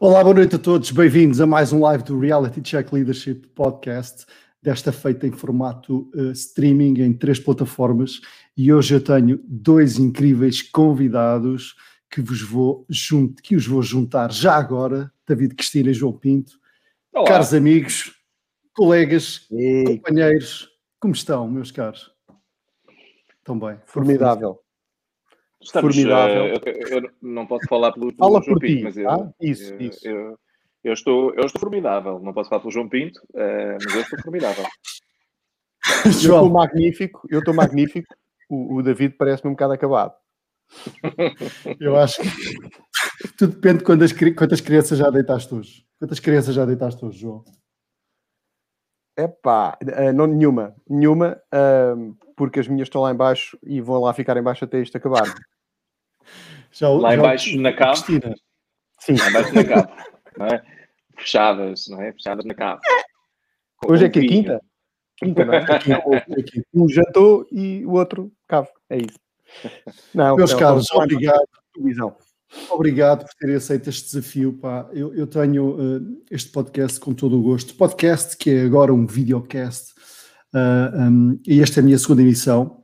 Olá, boa noite a todos, bem-vindos a mais um live do Reality Check Leadership Podcast, desta feita em formato uh, streaming em três plataformas. E hoje eu tenho dois incríveis convidados que vos vou junto, que os vou juntar já agora, David Cristina e João Pinto. Olá. Caros amigos, colegas, companheiros, como estão, meus caros? Estão bem? Formidável. Estamos, Formidável. Uh, eu, eu, não posso falar pelo, pelo Fala João Pinto, mas eu, ah, isso, eu, isso. Eu, eu, estou, eu estou formidável. Não posso falar pelo João Pinto, uh, mas eu estou formidável. eu estou magnífico, eu estou magnífico. O, o David parece-me um bocado acabado. eu acho que tudo depende de quantas, quantas crianças já deitaste hoje. Quantas crianças já deitaste hoje, João? Epá, uh, não nenhuma. Nenhuma, uh, porque as minhas estão lá embaixo e vão lá ficar embaixo até isto acabar. Já, lá já, embaixo na cave? Cristina. Sim. Lá embaixo na cave. Não é? Fechadas, não é? Fechadas na cave. Com Hoje é que é quinta? Quinta, não é? um jantou e o outro cave. É isso. Não, Meus não, caros, obrigado. Visão. Obrigado por terem aceito este desafio. Pá. Eu, eu tenho uh, este podcast com todo o gosto. Podcast que é agora um videocast. Uh, um, e esta é a minha segunda emissão.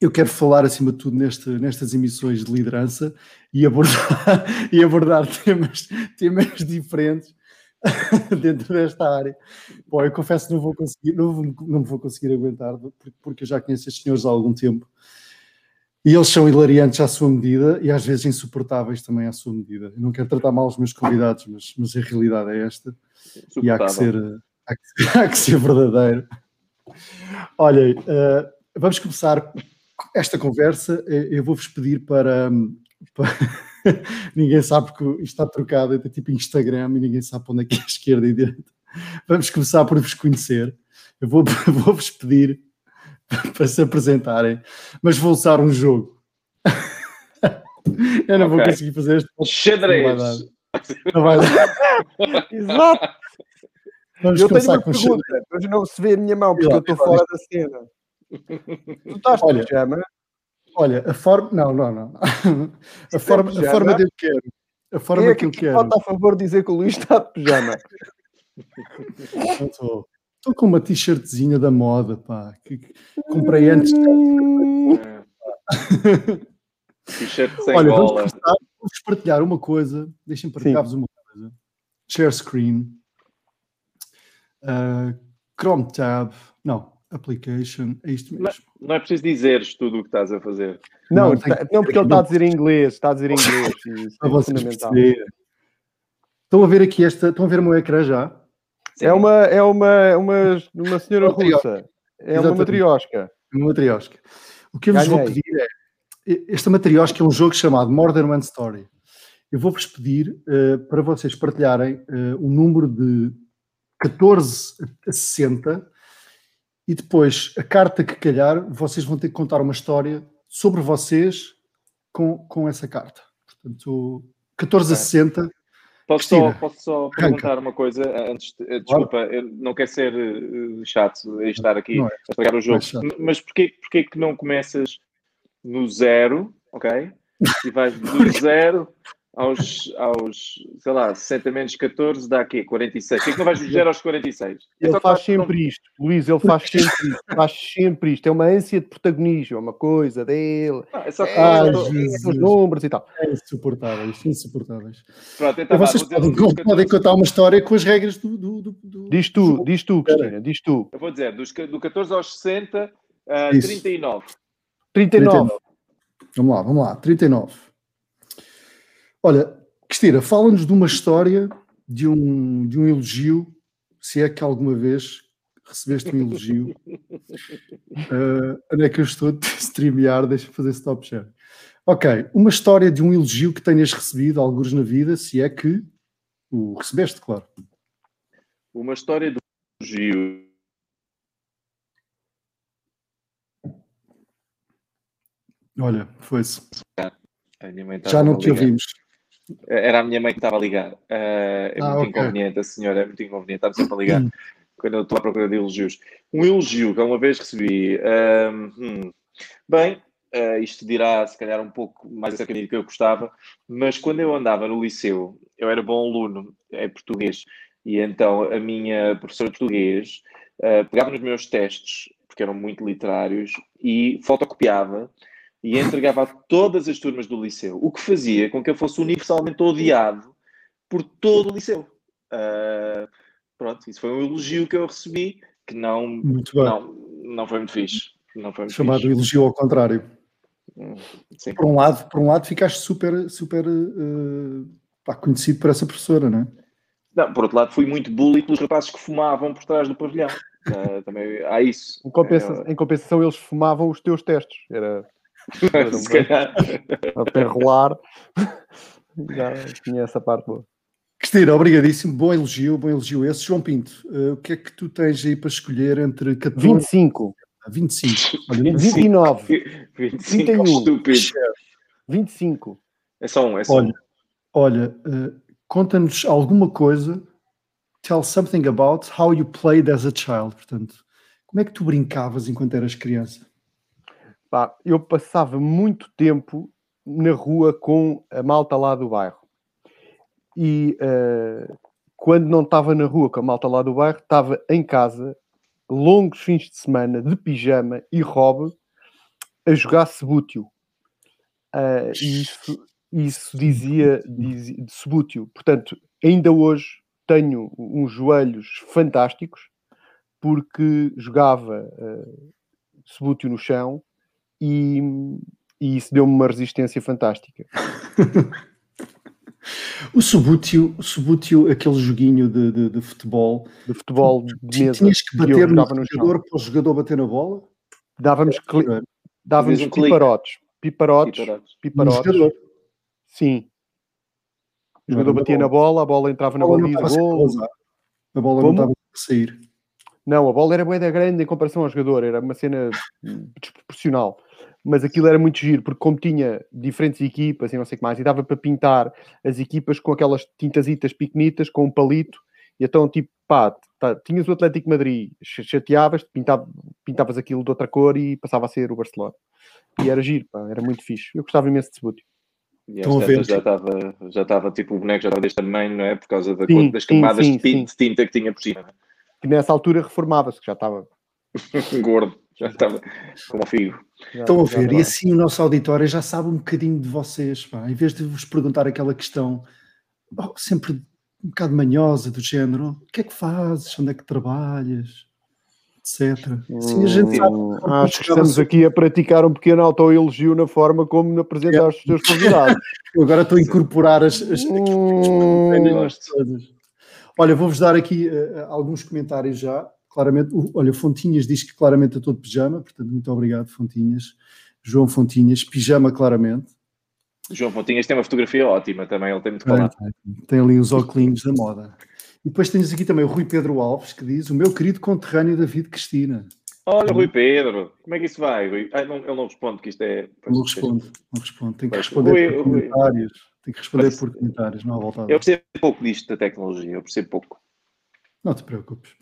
Eu quero falar, acima de tudo, neste, nestas emissões de liderança e abordar, e abordar temas, temas diferentes dentro desta área. Bom, eu confesso que não vou conseguir, não, não vou conseguir aguentar, porque eu já conheço estes senhores há algum tempo. E eles são hilariantes à sua medida e às vezes insuportáveis também à sua medida. Eu não quero tratar mal os meus convidados, mas, mas a realidade é esta. E há que ser, há que, há que ser verdadeiro. Olhem, uh, vamos começar esta conversa. Eu vou-vos pedir para. para... ninguém sabe que isto está trocado, é tipo Instagram e ninguém sabe onde é que é a esquerda e a direita. Vamos começar por vos conhecer. Eu vou-vos vou pedir para se apresentarem, mas vou usar um jogo. Eu não okay. vou conseguir fazer este. Xadrez! Não vai dar. Exato! Vamos eu tenho uma pergunta, mas não se vê a minha mão porque eu estou fora da cena. Tu estás olha, pijama? Olha, a forma. Não, não, não. A forma, a forma de eu quero. A forma é que, eu quero. Pode a favor de dizer que o Luís está de pijama. Estou. Estou com uma t-shirtzinha da moda, pá, que comprei antes. T-shirt sem Olha, vamos, começar, vamos partilhar uma coisa. Deixem-me partilhar-vos uma coisa. Share screen. Uh, Chrome Tab. Não, Application. É isto mesmo. Não, não é preciso dizeres tudo o que estás a fazer. Não, não, tá, não porque ele está a dizer em inglês. Está a dizer em inglês. Isso é fundamental. Estão a ver aqui esta. Estão a ver o meu ecrã já? É uma, é uma, uma, uma senhora uma russa. É Exatamente. uma matriosca. Uma matriosca. O que eu vos vou pedir é. Esta matriosca é um jogo chamado More Than One Story. Eu vou-vos pedir uh, para vocês partilharem uh, o número de 14 a 60 e depois a carta que calhar, vocês vão ter que contar uma história sobre vocês com, com essa carta. Portanto, 14 a 60 Posso só, posso só perguntar uma coisa antes? De, desculpa, eu não quero ser uh, chato estar aqui é. a pegar o jogo, mas porquê, porquê que não começas no zero, ok? E vais do zero aos, aos, sei lá, 60 menos 14 dá aqui 46. Por que, é que não vais do zero aos 46? É ele faz sempre não... isto, Luís, ele faz sempre isto, faz sempre isto. É uma ânsia de protagonismo, é uma coisa dele. Ah, é só que ah, é, os números e tal. É insuportáveis, insuportáveis. Pronto, então, vocês podem, podem contar uma história com as regras do. do, do, do diz tu, diz tu, Cristina, diz tu. Eu vou dizer, dos, do 14 aos 60, uh, 39. 39. 39. Vamos lá, vamos lá, 39. Olha, Cristina, fala-nos de uma história, de um, de um elogio, se é que alguma vez recebeste um elogio. uh, onde é que eu estou a streamear? Deixa-me fazer stop share. Ok, uma história de um elogio que tenhas recebido, alguns na vida, se é que o recebeste, claro. Uma história de um elogio. Olha, foi-se. Já não te ouvimos. Era a minha mãe que estava a ligar. Uh, é ah, muito okay. inconveniente, a senhora é muito inconveniente, estava sempre a ligar hum. quando eu estou à procura de elogios. Um elogio que uma vez recebi. Uh, hum, bem, uh, isto dirá se calhar um pouco mais acerca do que eu gostava, mas quando eu andava no liceu, eu era bom aluno em português, e então a minha professora de português uh, pegava nos meus testes, porque eram muito literários, e fotocopiava e entregava a todas as turmas do liceu, o que fazia com que eu fosse universalmente odiado por todo o liceu. Uh, pronto, isso foi um elogio que eu recebi, que não, não, não foi muito fixe. Não foi muito Chamado fixe. elogio ao contrário. Hum, sim. Por um lado, por um lado ficaste super, super uh, pá, conhecido por essa professora, não é? Não, por outro lado, fui muito bully pelos rapazes que fumavam por trás do pavilhão. Uh, também há isso. Em compensação, em compensação, eles fumavam os teus testes. Era, Se calhar. Até rolar. Já tinha essa parte boa. Cristina, obrigadíssimo. Bom elogio, bom elogio esse. João Pinto, uh, o que é que tu tens aí para escolher entre 14... 25. 25. Olha, 29. 25 31. Estúpido. 25. É só um, é só olha, um. Olha, uh, conta-nos alguma coisa. Tell something about how you played as a child. Portanto, como é que tu brincavas enquanto eras criança? Pá, eu passava muito tempo na rua com a malta lá do bairro. E uh, quando não estava na rua com a malta lá do bairro, estava em casa longos fins de semana de pijama e robe a jogar sebútio. Uh, isso, isso dizia, dizia de sebútio. Portanto, ainda hoje tenho uns joelhos fantásticos porque jogava uh, no chão e, e isso deu-me uma resistência fantástica. O Subútil, o Subútil aquele joguinho de, de, de, futebol. De futebol de mesa. Tinhas que bater no jogador para o jogador bater na bola? Dávamos, é, dávamos um piparotes. Piparotes. Piparotes. piparotes. Sim. O jogador batia na bola, a bola entrava na baliza. A bola não estava a sair. Não, a bola era boeda grande em comparação ao jogador, era uma cena desproporcional mas aquilo era muito giro, porque como tinha diferentes equipas e não sei o que mais, e dava para pintar as equipas com aquelas tintasitas pequenitas, com um palito, e então, tipo, pá, tá, tinhas o Atlético Madrid, chateavas, pintava, pintavas aquilo de outra cor e passava a ser o Barcelona. E era giro, pá, era muito fixe. Eu gostava imenso de Sebútil. E Estão a ver, já estava, já estava, tipo, o boneco já estava deste tamanho, não é? Por causa da, sim, das camadas sim, sim, de, tinta que tinha por cima. Que nessa altura reformava-se, que já estava gordo, já estava como o figo. Estão a ver, e assim o nosso auditório já sabe um bocadinho de vocês, pá. em vez de vos perguntar aquela questão oh, sempre um bocado manhosa do género, o que é que fazes, onde é que trabalhas, etc. Sim, a gente sabe. Hum, acho que estamos aqui a praticar um pequeno autoelogio na forma como apresentar os teus convidados. Agora estou a incorporar as, as, hum, as Olha, vou-vos dar aqui uh, alguns comentários já claramente, olha, Fontinhas diz que claramente estou de pijama, portanto, muito obrigado, Fontinhas. João Fontinhas, pijama claramente. João Fontinhas tem uma fotografia ótima também, ele tem muito claro. Tem, tem ali uns óculos da moda. E depois tens aqui também o Rui Pedro Alves, que diz: O meu querido conterrâneo David Cristina. Olha, Rui Pedro, como é que isso vai, Rui? Ah, não, ele não responde, que isto é. Não responde, não responde. Tem que responder Rui, por comentários. Tem que responder Mas, por comentários, não há volta Eu percebo pouco disto da tecnologia, eu percebo pouco. Não te preocupes.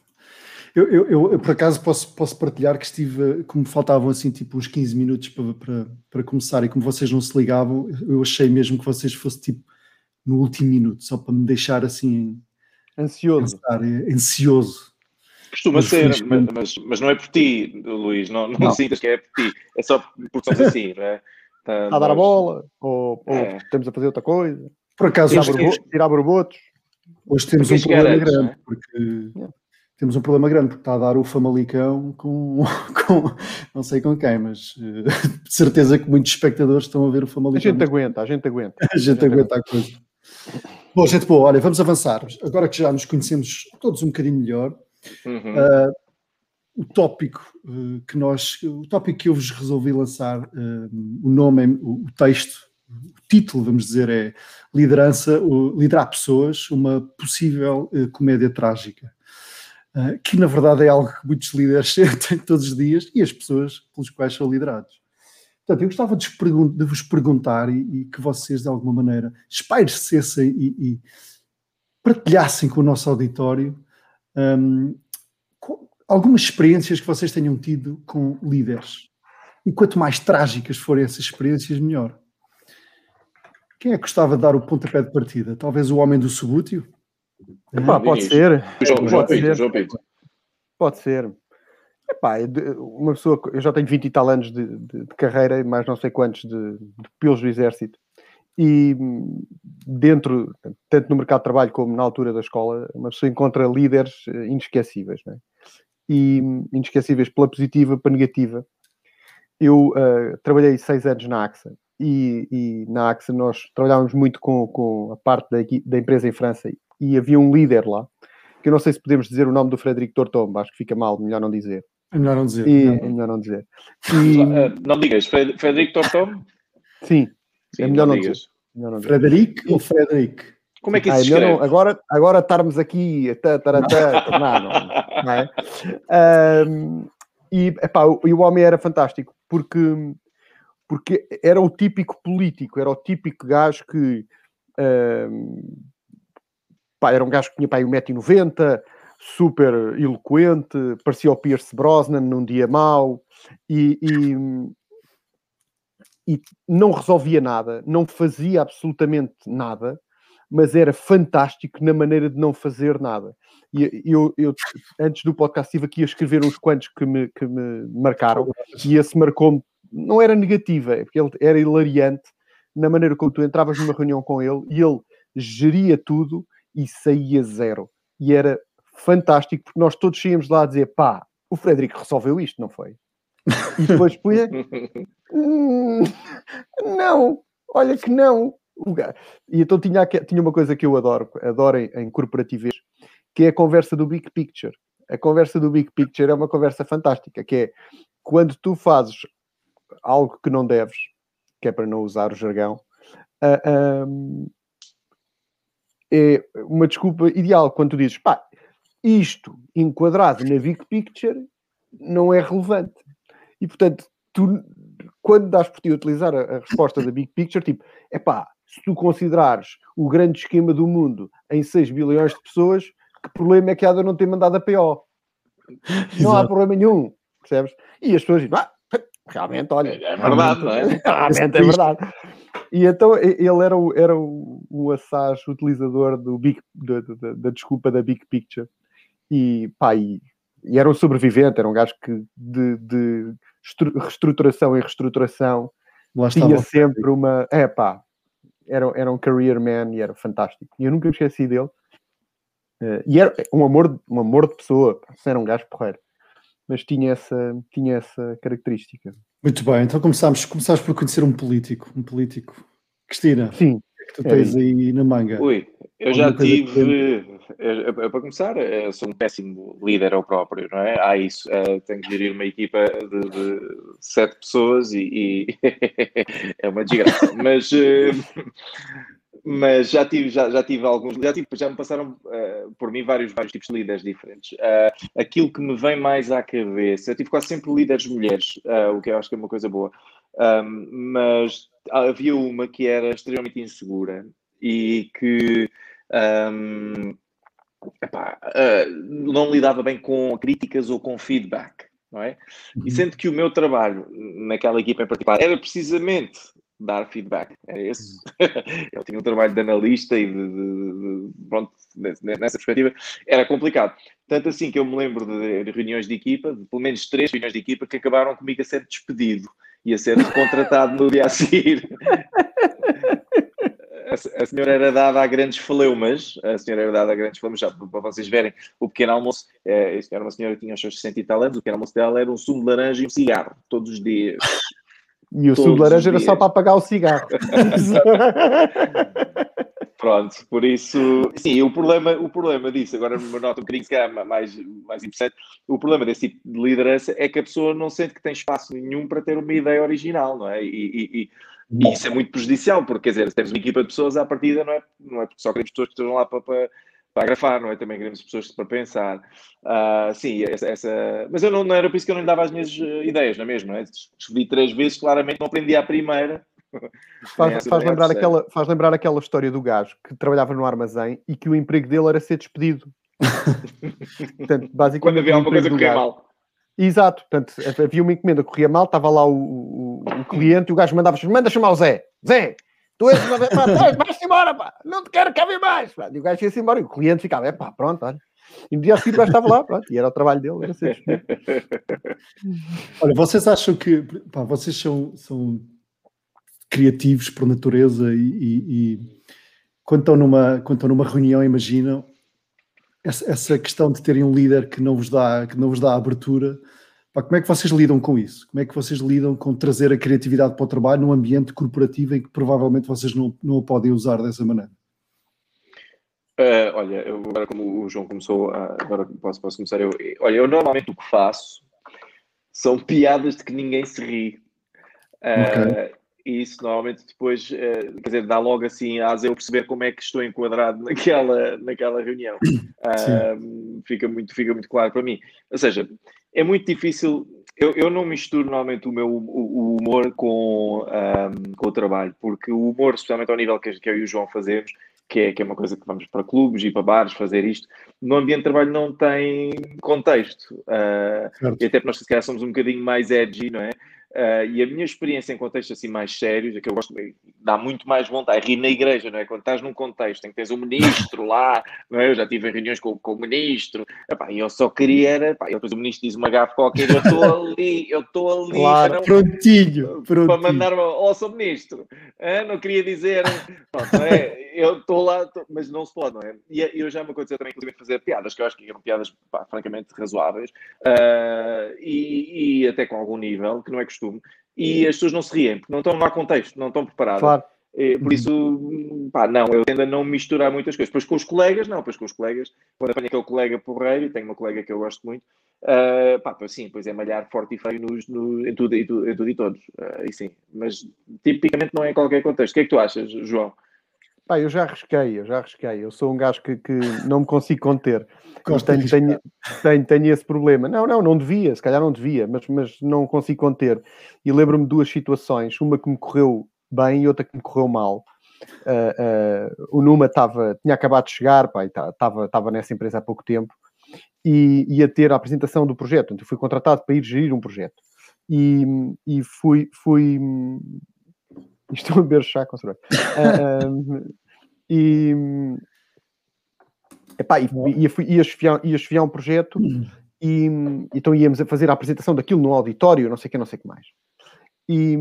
Eu, eu, eu, eu, por acaso posso, posso partilhar que estive, como faltavam assim tipo uns 15 minutos para, para, para começar e como vocês não se ligavam, eu achei mesmo que vocês fossem tipo no último minuto, só para me deixar assim ansioso. Pensar, é, ansioso. Costuma mas ser, mas, mas, mas, não é por ti, Luís, não, não, não. sintas que é por ti, é só porque somos assim, não é? Tá, a dar a bola, ou, ou é. estamos a fazer outra coisa. Por acaso, tirar, borbo, tirar borbotos. Hoje temos um problema grande, é? porque é temos um problema grande, porque está a dar o Famalicão com, com não sei com quem, mas uh, de certeza que muitos espectadores estão a ver o Famalicão. A gente aguenta, a gente aguenta. a gente aguenta a coisa. Bom, gente boa, olha, vamos avançar. Agora que já nos conhecemos todos um bocadinho melhor, uhum. uh, o tópico uh, que nós, o tópico que eu vos resolvi lançar, o nome, o texto, o título, vamos dizer, é Liderança, Liderar Pessoas, uma possível comédia trágica. Ah, que na verdade é algo que muitos líderes sentem todos os dias e as pessoas pelos quais são liderados. Portanto, eu gostava de, vos perguntar e, e, que vocês, de alguma maneira, espairecessem e, e partilhassem com o nosso auditório um, algumas experiências que vocês tenham tido com líderes. E quanto mais trágicas forem essas experiências, melhor. Quem é que gostava de dar o pontapé de partida? Talvez o homem do subútil? Epá, pode ser. João Pinto. Pode ser. Epá, uma pessoa, eu já tenho 20 e tal anos de, de, de carreira, mais não sei quantos de, de pelos do exército. E dentro, tanto no mercado de trabalho como na altura da escola, uma pessoa encontra líderes eh, inesquecíveis. É? E inesquecíveis pela positiva, para negativa. Eu uh, trabalhei seis anos na AXA e, e, na AXA nós trabalhávamos muito com, com a parte da, da, empresa em França e havia um líder lá, que eu não sei se podemos dizer o nome do Frederico Tortom, acho que fica mal, melhor não dizer. É melhor não dizer. E, é melhor não dizer. E... Eh, não digas, Frederico Tortom? Sim, Sim, é melhor não, não dizer. Melhor não Frederico ou Frederico? Como é que isso ah, se não, agora, agora estarmos aqui, tá, tá, tá, não, não, não é? Um, e, epá, e o homem era fantástico, porque porque era o típico político, era o típico gajo que uh, pá, era um gajo que tinha pá, 1,90m, super eloquente, parecia o Pierce Brosnan num dia mau e, e, e não resolvia nada, não fazia absolutamente nada, mas era fantástico na maneira de não fazer nada. E eu, eu antes do podcast, estive aqui a escrever uns quantos que me, que me marcaram, e esse marcou-me não era negativa, é porque ele era hilariante na maneira como tu entravas numa reunião com ele e ele geria tudo e saía zero. E era fantástico, porque nós todos saíamos lá a dizer pá, o Frederico resolveu isto, não foi? E depois punha hum, não, olha que não. E então tinha, tinha uma coisa que eu adoro, adoro em, em corporativez, que é a conversa do Big Picture. A conversa do Big Picture é uma conversa fantástica, que é quando tu fazes algo que não deves, que é para não usar o jargão, uh, um, é uma desculpa ideal quando tu dizes, pá, isto enquadrado na Big Picture não é relevante. E portanto, tu, quando dás por ti a utilizar a, a resposta da Big Picture, tipo, é pá, se tu considerares o grande esquema do mundo em 6 bilhões de pessoas, que problema é que há de não ter mandado a PO? Não há problema nenhum, percebes? E as pessoas dizem, ah, realmente, olha. É verdade, não é? Realmente é verdade. E então ele era o, era o, o assaz utilizador do big, da, da, da desculpa da Big Picture. E pá, e, e, era um sobrevivente, era um gajo que de, de reestruturação em reestruturação tinha sempre uma. É pá, era, era um career man e era fantástico. E eu nunca me esqueci dele. Uh, e era um amor, um amor de pessoa, era um gajo porreiro mas tinha essa, tinha essa característica. Muito bem, então começámos, começámos por conhecer um político, um político. Cristina, Sim. o que é que tu tens é. aí na manga? Ui, eu já tive, para começar, eu sou um péssimo líder ao próprio, não é? Há isso, tenho que gerir uma equipa de, de sete pessoas e, e é uma desgraça, mas mas já tive, já, já tive alguns, já, tive, já me passaram uh, por mim vários, vários tipos de líderes diferentes. Uh, aquilo que me vem mais à cabeça, eu tive quase sempre líderes mulheres, uh, o que eu acho que é uma coisa boa, um, mas havia uma que era extremamente insegura e que um, epá, não lidava bem com críticas ou com feedback. Não é? E uhum. sendo que o meu trabalho naquela equipa em particular era precisamente dar feedback. É esse. Ele tinha um trabalho de analista e de, de, de, pronto, nessa perspectiva era complicado. Tanto assim que eu me lembro de reuniões de equipa, de pelo menos três reuniões de equipa, que acabaram comigo a ser despedido e a ser contratado no dia a seguir. A, a, senhora era dada a grandes fleumas, a senhora era dada a grandes fleumas, já para vocês verem, o pequeno almoço, é, era uma senhora que tinha os seus 60 e tal anos, o pequeno almoço dela era um sumo de laranja e um cigarro, todos os dias. E o sumo de laranja era só para apagar o cigarro. Pronto, por isso, sim, o problema, o problema disso, agora me nota um bocadinho se calhar mais, mais interessante, o problema desse tipo de liderança é que a pessoa não sente que tem espaço nenhum para ter uma ideia original, não é? E, e, e, e isso é muito prejudicial, porque, quer dizer, se temos uma equipa de pessoas à partida, não é, não é porque só queremos pessoas que estejam lá para, para para agrafar, não é? Também queremos pessoas para pensar. Uh, sim, essa, essa, Mas eu não, não, era por isso que eu não lhe dava as minhas uh, ideias, não é mesmo? Não é? Três vezes, claramente não aprendi à primeira. Faz, faz lembrar aquela, faz lembrar aquela história do gajo que trabalhava no armazém e que o emprego dele era ser despedido. Portanto, basicamente, Quando havia alguma coisa que corria mal. Exato, portanto, havia uma encomenda, corria mal, estava lá o, o, o cliente e o gajo mandava manda chamar o Zé, Zé, tu és uma vez, vais-te embora, pá, não te quero cá ver mais. Pá. E o gajo ia-se embora e o cliente ficava, é pá, pronto, olha. E no dia seguinte gajo estava lá, pronto, e era o trabalho dele, era ser Olha, vocês acham que, pá, vocês são, são criativos por natureza e, e, e quando, estão numa, quando estão numa reunião, imaginam, essa, essa questão de terem um líder que não vos dá, que não vos dá abertura, pá, como é que vocês lidam com isso? Como é que vocês lidam com trazer a criatividade para o trabalho num ambiente corporativo em que provavelmente vocês não, não a podem usar dessa maneira? Uh, olha, eu, agora como o João começou, uh, agora posso, posso começar eu. Olha, eu normalmente o que faço são piadas de que ninguém se ri. Uh, okay e isso normalmente depois, uh, quer dizer, dá logo assim a eu perceber como é que estou enquadrado naquela, naquela reunião. Uh, fica, muito, fica muito claro para mim. Ou seja, é muito difícil. Eu, eu não misturo normalmente o meu o, o humor com, um, com o trabalho, porque o humor, especialmente ao nível que, que eu e o João fazemos, que é, que é uma coisa que vamos para clubes e para bares fazer isto, no ambiente de trabalho não tem contexto. Uh, e até porque nós, se calhar, somos um bocadinho mais edgy, não é? Uh, e a minha experiência em contextos assim mais sérios, é que eu gosto, dá muito mais vontade, rir na igreja, não é? Quando estás num contexto em que tens um ministro lá, não é? Eu já tive reuniões com, com o ministro, e eu só queria, era, epá, e depois o ministro diz uma gafa qualquer, eu estou ali, eu estou ali. Claro, para, prontinho, prontinho. Para mandar, ó, oh, sou ministro, ah, não queria dizer, pronto, é? Eu estou lá, tô, mas não se pode, não é? E eu já me aconteceu também, inclusive, fazer piadas, que eu acho que eram piadas, pá, francamente, razoáveis, uh, e, e até com algum nível, que não é costume costume, e as pessoas não se riem, porque não estão no contexto, não estão preparadas. Claro. Por isso, pá, não, eu tendo a não misturar muitas coisas. Depois com os colegas, não, depois com os colegas, quando apanho aquele colega porreiro, e tenho uma colega que eu gosto muito, uh, pá, sim, pois é malhar forte e feio nos, no, em, tudo, em, tudo, em tudo e todos, uh, e sim, mas tipicamente não é em qualquer contexto. O que é que tu achas, João? Pá, eu já arrisquei, eu já arrisquei. Eu sou um gajo que, que não me consigo conter. Tenho, tenho, tenho, tenho, esse problema. Não, não, não devia, se calhar não devia, mas, mas não consigo conter. E lembro-me de duas situações, uma que me correu bem e outra que me correu mal. Uh, uh, o Numa tava, tinha acabado de chegar, pá, estava, estava nessa empresa há pouco tempo e ia ter a apresentação do projeto. Então fui contratado para ir gerir um projeto. E, e fui, fui Estou a beber chá com cerveja. uh, e, epá, e ia, ia, esfiar, ia um projeto hum. e então íamos a fazer a apresentação daquilo no auditório, não sei o que, não sei o que mais. E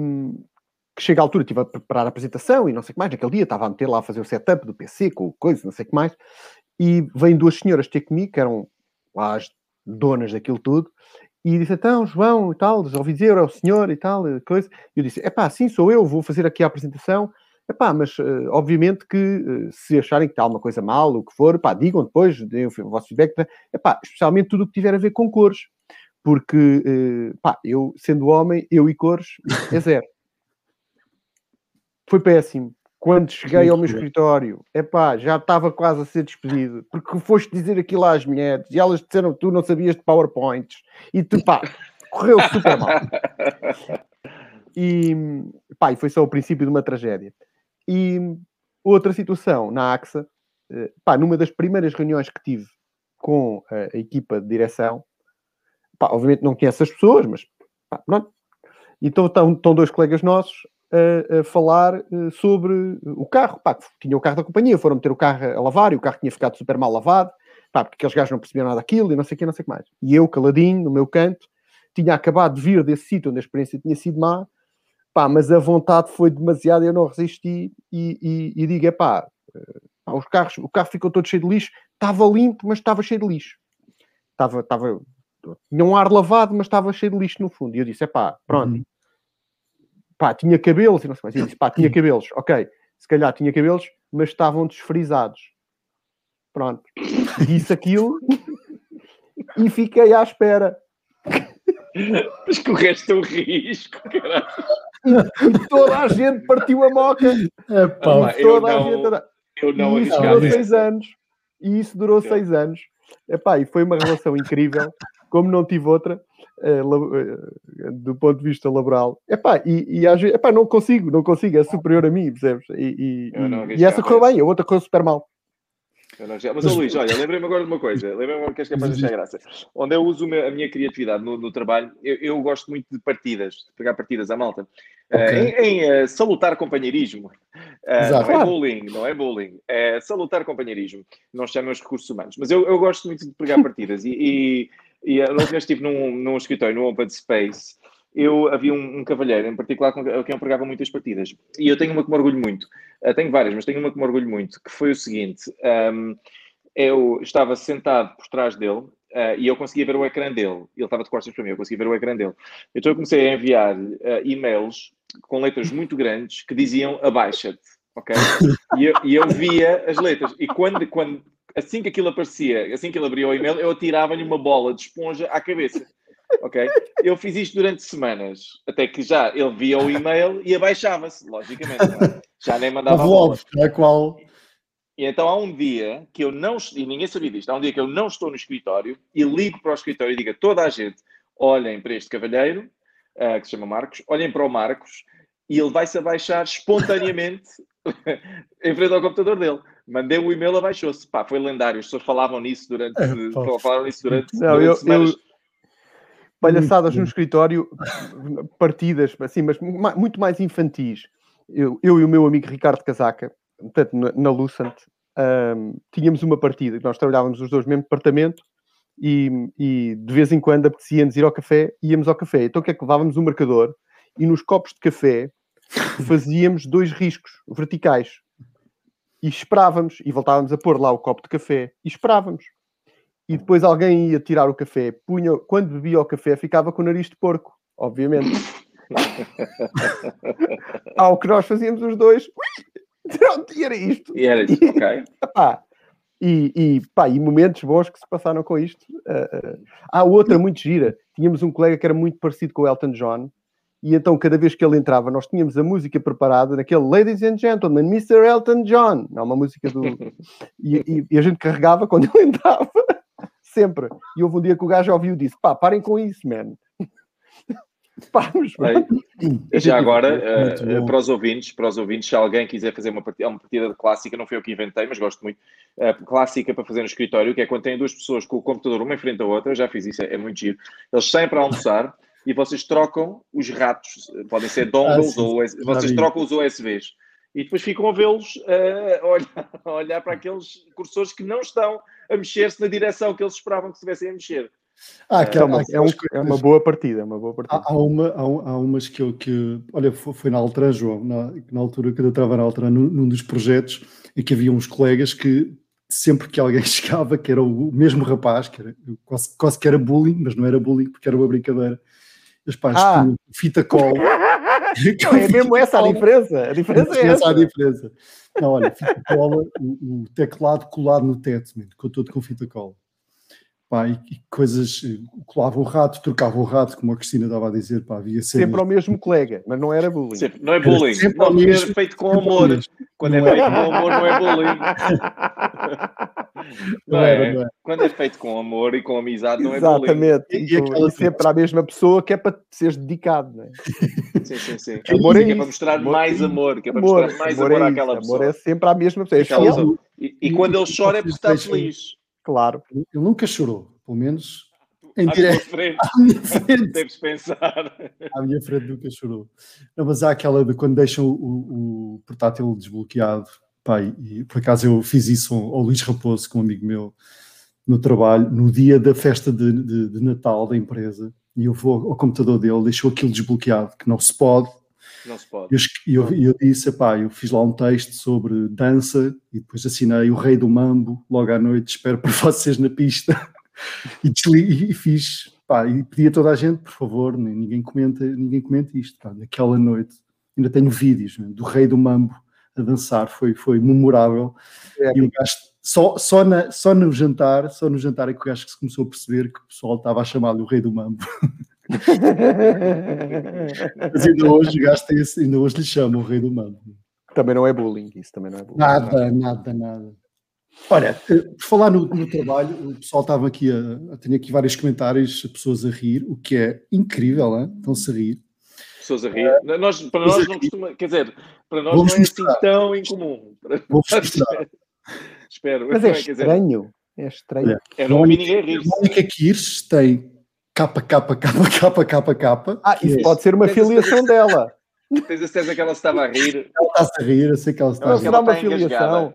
que chega a altura, estive a preparar a apresentação e não sei o que mais. Naquele dia estava a meter lá a fazer o setup do PC com coisa, não sei o que mais. E vêm duas senhoras ter comigo, que eram lá as donas daquilo tudo, e disse, então, João e tal, ouvi dizer, é o senhor e tal, coisa. E eu disse, é pá, sim, sou eu, vou fazer aqui a apresentação. É pá, mas uh, obviamente que uh, se acharem que está alguma coisa mal, o que for, pá, digam depois, deem o vosso feedback. É pá, especialmente tudo o que tiver a ver com cores. Porque, uh, pá, eu, sendo homem, eu e cores, é zero. Foi péssimo. Quando cheguei ao meu escritório, epá, já estava quase a ser despedido, porque foste dizer aquilo às mulheres e elas disseram que tu não sabias de PowerPoints e tu, pá, correu super mal. E, pá, e foi só o princípio de uma tragédia. E outra situação na AXA, eh, pá, numa das primeiras reuniões que tive com a, a equipa de direção, pá, obviamente não conheço as pessoas, mas pá, pronto. Então estão, estão dois colegas nossos a, a falar uh, sobre o carro. Pá, tinha o carro da companhia, foram meter o carro a lavar e o carro tinha ficado super mal lavado, pá, porque aqueles gajos não percebiam nada daquilo e não sei o que, não sei o que mais. E eu, caladinho, no meu canto, tinha acabado de vir desse sítio onde a experiência tinha sido má, pá, mas a vontade foi demasiada, eu não resisti e, e, e digo, é pá, os carros, o carro ficou todo cheio de lixo, estava limpo, mas estava cheio de lixo. Estava, estava, tinha um ar lavado, mas estava cheio de lixo no fundo. E eu disse, é pá, pronto, uhum pá, tinha cabelos e não sei mais. Eu disse, pá, tinha cabelos, ok, se calhar tinha cabelos, mas estavam desfrizados. Pronto. Disse aquilo e fiquei à espera. Mas correste o risco, caralho. E toda a gente partiu a moca. É, pá, toda a não, gente. Eu não e isso durou seis anos. E isso durou seis anos. Epá, e foi uma relação incrível. Como não tive outra, do ponto de vista laboral. Epá, e, e às vezes, epá, não consigo, não consigo, é superior a mim, percebes? E, e, e essa correu bem, a outra correu super mal. Mas, oh, Luís, olha, lembrei-me agora de uma coisa. Lembrei-me que és capaz de achar graça. Onde eu uso a minha criatividade no, no trabalho, eu, eu, gosto muito de partidas, de pegar partidas à malta. Okay. Uh, em, em uh, salutar companheirismo. Uh, não é bullying, não é bullying. É salutar companheirismo. Não chamam os recursos humanos. Mas eu, eu gosto muito de pegar partidas. E, e, e a última vez estive num, num escritório, no Open Space, eu havia um, um, cavalheiro em particular com quem eu pregava muitas partidas. E eu tenho uma que me orgulho muito. Uh, tenho várias, mas tenho uma que me orgulho muito, que foi o seguinte: um, eu estava sentado por trás dele uh, e eu conseguia ver o ecrã dele. Ele estava de costas para mim, eu conseguia ver o ecrã dele. Então eu comecei a enviar uh, e-mails com letras muito grandes que diziam abaixa-te. Ok? E eu, e eu via as letras. E quando, quando, assim que aquilo aparecia, assim que ele abria o e-mail, eu atirava-lhe uma bola de esponja à cabeça ok? Eu fiz isto durante semanas, até que já ele via o e-mail e abaixava-se, logicamente. É? Já nem mandava a bola. É qual... E então há um dia que eu não, e ninguém sabia disto, há um dia que eu não estou no escritório e ligo para o escritório e digo a toda a gente, olhem para este cavalheiro, uh, que se chama Marcos, olhem para o Marcos e ele vai-se abaixar espontaneamente em frente ao computador dele. Mandei o e-mail, abaixou-se. Pá, foi lendário. As pessoas falavam nisso durante, é, falaram nisso durante, não, durante eu, semanas. Eu palhaçadas no escritório, partidas, assim, mas muito mais infantis. Eu, eu e o meu amigo Ricardo Casaca, portanto, na, na Lucent, um, tínhamos uma partida, nós trabalhávamos os dois no mesmo departamento e, e de vez em quando apetecia-nos ir ao café, íamos ao café. Então o que é que levávamos um marcador e nos copos de café fazíamos dois riscos verticais e esperávamos e voltávamos a pôr lá o copo de café e esperávamos e depois alguém ia tirar o café, punha, quando bebia o café, ficava com o nariz de porco, obviamente. Ao que nós fazíamos os dois, e era isto. E era isto, ok. E, e, pá, e momentos bons que se passaram com isto. Uh, uh. Há outra muito gira. Tínhamos um colega que era muito parecido com o Elton John, e então cada vez que ele entrava, nós tínhamos a música preparada naquele Ladies and Gentlemen, Mr. Elton John. Não, uma música do. e, e, e a gente carregava quando ele entrava sempre. E houve um dia que o gajo ouviu e disse: pá, parem com isso, man. Vamos, e já agora, uh, para os ouvintes, para os ouvintes, se alguém quiser fazer uma partida, uma partida de clássica, não foi eu que inventei, mas gosto muito, uh, clássica para fazer no escritório, que é quando tem duas pessoas com o computador uma em frente à outra, eu já fiz isso, é, é muito giro. Eles saem para almoçar e vocês trocam os ratos, podem ser dongles ah, ou vocês trocam os USBs e depois ficam a vê-los uh, a, olhar, a olhar para aqueles cursores que não estão a mexer-se na direção que eles esperavam que estivessem a mexer. Ah, que é, uma, é, um, é, uma boa partida, é uma boa partida. Há, há uma, há, há, umas que eu que olha, foi na Altran, João, na, na altura que eu estava na Altran, num, num, dos projetos, e que havia uns colegas que sempre que alguém chegava, que era o mesmo rapaz, que era quase, quase que era bullying, mas não era bullying porque era uma brincadeira. Os pais ah. fita cola. é mesmo essa a diferença. A diferença é essa. a diferença. Não, olha, fita cola, o, o teclado colado no teto, com todo com fita cola. Pá, e, e, coisas, eh, colava o rato, trocava o rato, como a Cristina estava a dizer, pá, havia sempre. Sempre ao mesmo colega, mas não era bullying. Sempre, não é bullying, sempre não, mesmo, feito com amor. Quando é feito com amor, não é bullying. Não, não, é, não é. Quando é feito com amor e com amizade, não Exatamente. é bullying. Exatamente. E, e, e sempre à mesma pessoa que é para seres dedicado, não é? Sim, sim, sim. Amor é, é, para mostrar amor, mais amor, que é para amor, mostrar mais amor, amor é àquela pessoa. Amor é sempre à mesma pessoa. É e, e, quando ele chora é porque está feliz. Claro. Ele nunca chorou, pelo menos em direto. Frente. À minha frente. Deves pensar. À minha frente nunca chorou. Não, mas há aquela de quando deixam o, o portátil desbloqueado. Pai, e por acaso eu fiz isso ao, ao Luís Raposo, com um amigo meu, no trabalho, no dia da festa de, de, de Natal da empresa. E eu vou ao computador dele, deixou aquilo desbloqueado, que não se pode. Não se pode. E eu, eu, eu, disse, pá, eu fiz lá um texto sobre dança e depois assinei o Rei do Mambo logo à noite, espero por vocês na pista. e, desliguei, e fiz, pá, e pedi a toda a gente, por favor, ninguém comenta, ninguém comenta isto, pá, naquela noite. Ainda tenho vídeos né, do Rei do Mambo a dançar, foi, foi memorável. É, e o gajo, só, só, na, só no jantar, só no jantar é que o gajo se começou a perceber que o pessoal estava a chamar-lhe o Rei do Mambo. Mas ainda hoje, o esse, ainda hoje lhe chama o Rei do Mambo. Também não é bullying, isso também não é bullying. Nada, nada, nada. Olha, eh, por falar no, no, trabalho, o pessoal estava aqui a, a. Tenho aqui vários comentários, pessoas a rir, o que é incrível, estão-se a rir. Pessoas a rir. Uh, nós, para nós não costuma. Quer dizer, para nós não é assim tão incomum. Vou-vos mostrar. Espero. Mas é estranho. É estranho. É, não ouvi ninguém rir. A Mónica Kirsch tem capa, capa, capa, capa, capa, capa. Ah, isso é. pode ser uma filiação dela. Tens a certeza que ela estava a rir? Ela está a rir, eu sei que ela está a rir. Será uma filiação.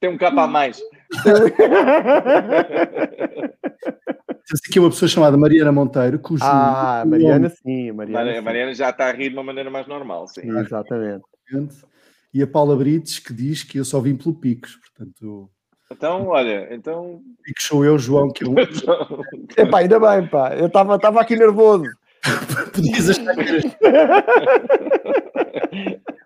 Tem um capa a mais. aqui uma pessoa chamada Mariana Monteiro, cujo. Ah, Mariana, sim. Mariana, sim. Mariana já está a rir de uma maneira mais normal, sim. Exatamente. E a Paula Brites, que diz que eu só vim pelo Picos, portanto. Então, olha, então. Picos sou eu, João, que é um. Epá, ainda bem, pá. Eu estava aqui nervoso. Podias achar que eras.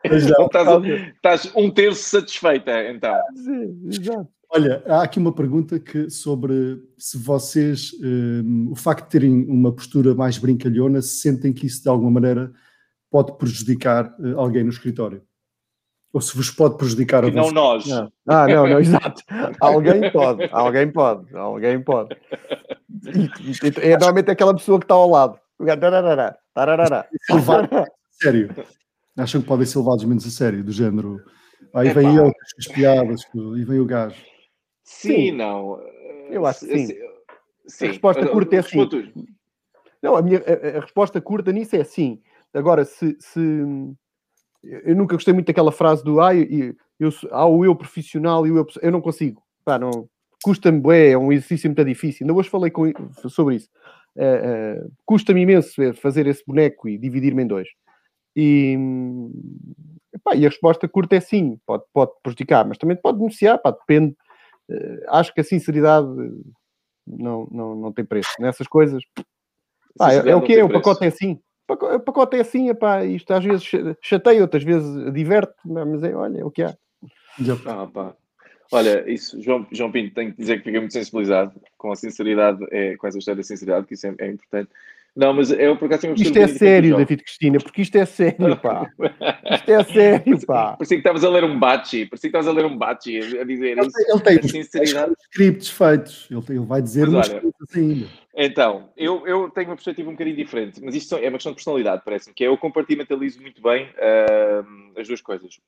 Estás, estás, um terço satisfeita, então. Sim, exato. Olha, há aqui uma pergunta que, sobre se vocês, um, o facto de terem uma postura mais brincalhona, se sentem que isso de alguma maneira pode prejudicar uh, alguém no escritório? Ou se vos pode prejudicar a Não nós. Não. Ah, não, não, exato. alguém pode, alguém pode, alguém pode. é normalmente aquela pessoa que está ao lado. Tararara, tararara. Sério. Acham que podem ser levados menos a sério, do género. Aí vem com as piadas, e vem o gajo. Sim, sim, não. Eu acho que sim. sim. A resposta curta é sim. Não, a, minha, a, a, resposta curta nisso é sim. Agora, se, se. Eu nunca gostei muito daquela frase do ah, eu, eu, há o eu profissional e o eu. Eu não consigo. Pá, não. Custa-me, é um exercício muito difícil. Ainda hoje falei com, sobre isso. Uh, uh, Custa-me imenso fazer esse boneco e dividir-me em dois. E, epá, e a resposta curta é sim, pode, pode prejudicar, mas também pode denunciar, pá, depende. Uh, acho que a sinceridade não, não, não tem preço. Nessas coisas, pá, é, é, o que é, o pacote é assim. O pacote é assim, epá, isto às vezes chateia, outras vezes diverte, mas é, olha, é o que há. Ah, pá. Olha, isso, João, João Pinto, tenho que dizer que fiquei muito sensibilizado com a sinceridade, é, com essa história da sinceridade, que isso é, é importante. Não, mas eu por acaso tenho Isto é sério, David Cristina, porque isto é sério, pá. Isto é sério, pá. Parecia que estavas a ler um bachi, parecia que estavas a ler um bachi a dizer ele, isso. Ele tem sinceridade. scripts feitos, ele, ele vai dizer mas umas coisas ainda. Então, eu, eu tenho uma perspectiva um bocadinho diferente, mas isto é uma questão de personalidade, parece-me, que é eu compartimentalizo muito bem uh, as duas coisas.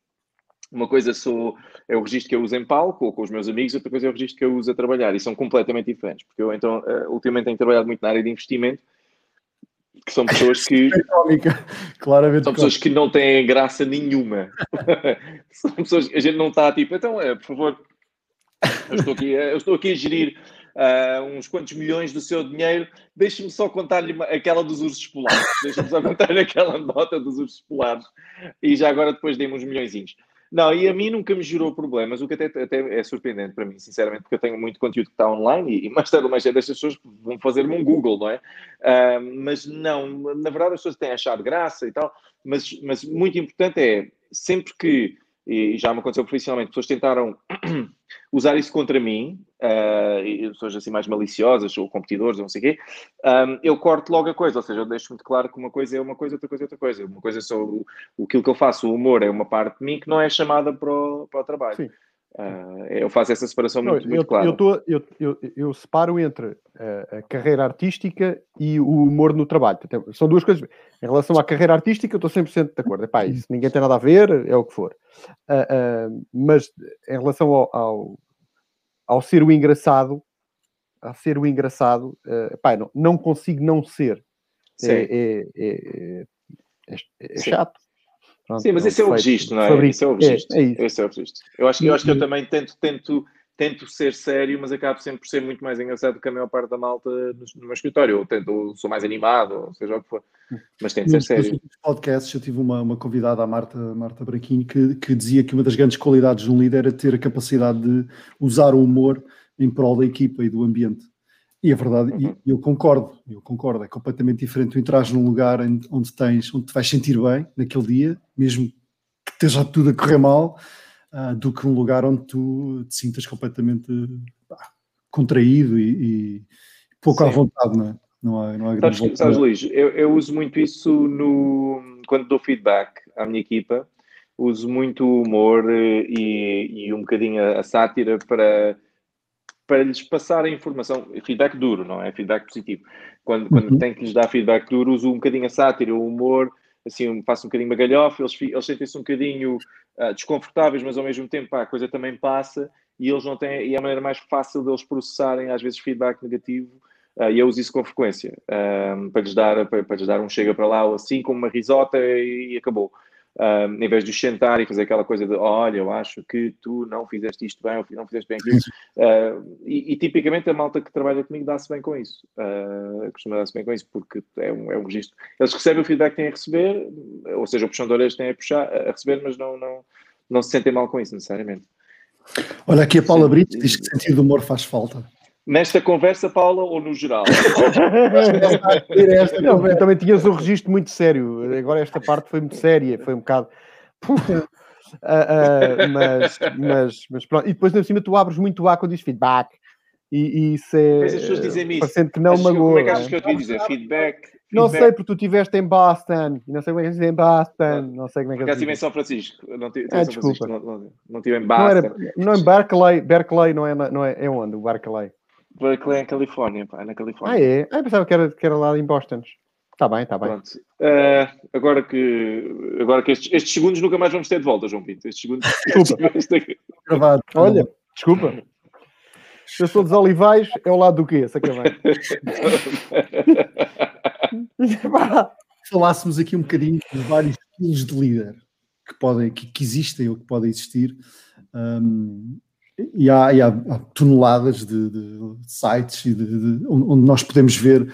Uma coisa sou, é o registro que eu uso em palco ou com os meus amigos, outra coisa é o registro que eu uso a trabalhar e são completamente diferentes, porque eu então, uh, ultimamente tenho trabalhado muito na área de investimento que são pessoas que claramente são pessoas que não têm graça nenhuma. São pessoas que a gente não está tipo então é, por favor eu estou aqui, eu estou aqui a gerir uh, uns quantos milhões do seu dinheiro. Deixe-me só contar-lhe aquela dos ursos polares. Deixe-me só contar-lhe aquela nota dos ursos polares. E já agora depois dei-me uns milhõezinhos não, e a mim nunca me gerou problemas, o que até, até é surpreendente para mim, sinceramente, porque eu tenho muito conteúdo que está online e, mais tarde ou mais cedo estas pessoas vão fazer-me um Google, não é? Uh, mas não, na verdade as pessoas têm achado graça e tal, mas, mas muito importante é, sempre que e já me aconteceu profissionalmente, pessoas tentaram usar isso contra mim, uh, pessoas assim mais maliciosas ou competidores, não sei o quê, um, eu corto logo a coisa, ou seja, eu deixo muito claro que uma coisa é uma coisa, outra coisa é outra coisa. Uma coisa é só o, aquilo que eu faço, o humor é uma parte de mim que não é chamada para o, para o trabalho. Sim. Uh, eu faço essa separação muito, não, muito eu, clara. Eu, tô, eu, eu, eu, separo entre a, a, carreira artística e o humor no trabalho. São duas coisas. Em relação à carreira artística, eu estou 100% de acordo. Epá, isso ninguém tem nada a ver, é o que for. Uh, uh, mas em relação ao, ao, ao, ser o engraçado, a ser o engraçado, epá, não, não consigo não ser. É, é, é, é, é chato. Pronto, Sim, mas esse é o registro, não é? Esse é o registro. É, é esse é o registro. Eu acho, eu acho que eu também tento, tento, tento ser sério, mas acabo sempre por ser muito mais engraçado do que a maior parte da malta no, no meu escritório. Ou tento, ou sou mais animado, ou seja o que for. Mas tento ser sério. Nos podcasts eu tive uma, uma convidada, a Marta, Marta Braquinho, que, que dizia que uma das grandes qualidades de um líder era ter a capacidade de usar o humor em prol da equipa e do ambiente. E é verdade, uhum. e eu concordo, eu concordo, é completamente diferente tu entras num lugar onde tens, onde te vais sentir bem naquele dia, mesmo que esteja tudo a correr mal, uh, do que um lugar onde tu te sintas completamente contraído e, e pouco Sim. à vontade, não é? Não há, não há grande sabes, sabes Luís, eu, eu, uso muito isso no, quando dou feedback à minha equipa, uso muito o humor eh, e, e um bocadinho a, a sátira para para lhes passar a informação, feedback duro, não é? Feedback positivo. Quando, quando uhum. tem que lhes dar feedback duro, uso um bocadinho a sátira, o humor, assim, faço um bocadinho magalhofa, eles, eles sentem-se um bocadinho uh, desconfortáveis, mas ao mesmo tempo pá, a coisa também passa e eles não têm, e é a maneira mais fácil deles processarem às vezes feedback negativo uh, e eu uso isso com frequência um, para, lhes dar, para, para, lhes dar um chega para lá ou assim, como uma risota e, e acabou um, em vez de sentar e fazer aquela coisa de olha, eu acho que tu não fizeste isto bem ou não fizeste bem aquilo. Uh, e, e, tipicamente a malta que trabalha comigo dá-se bem com isso. Uh, costuma dar-se bem com isso, porque é um, é um registro. Eles recebem o feedback que têm a receber, ou seja, o puxão de orelhas têm a, puxar, a receber, mas não, não, não se sentem mal com isso, necessariamente. Olha, aqui a Paula Brito diz que sentido de humor faz falta. Nesta conversa, Paula, ou no geral? Não, também tinhas um registro muito sério. Agora esta parte foi muito séria, foi um bocado. Uh, uh, mas, mas, mas pronto. E depois, na cima, tu abres muito A quando diz feedback. E, e isso é. Mas as pessoas dizem isso. Parecendo que não Acho, magoa. Como é que achas que eu te dizer? Feedback? Não sei, porque tu estiveste em Boston. E não sei como é que dizer em Boston. Não sei como é que eu estive em São Francisco. Não estive ah, desculpa. Não, não, não tive em Boston. Não, era, não em Berkeley. Berkeley não é, não é, é onde? O Berkeley. Berkeley é Califórnia, pá, na Califórnia. Ah, é? Ah, pensava que era, que era lá em Boston. Está bem, está bem. Pronto. Uh, agora que, agora que estes, estes, segundos nunca mais vamos ter de volta, João Pinto. Estes segundos. Desculpa. Gravado. Olha, desculpa. Eu sou dos Olivais, é o lado do quê? Vem. Falássemos aqui um bocadinho de vários estilos de líder que, podem, que, que existem ou que podem existir. Um, e há, e há, há toneladas de, de, sites de, de, onde nós podemos ver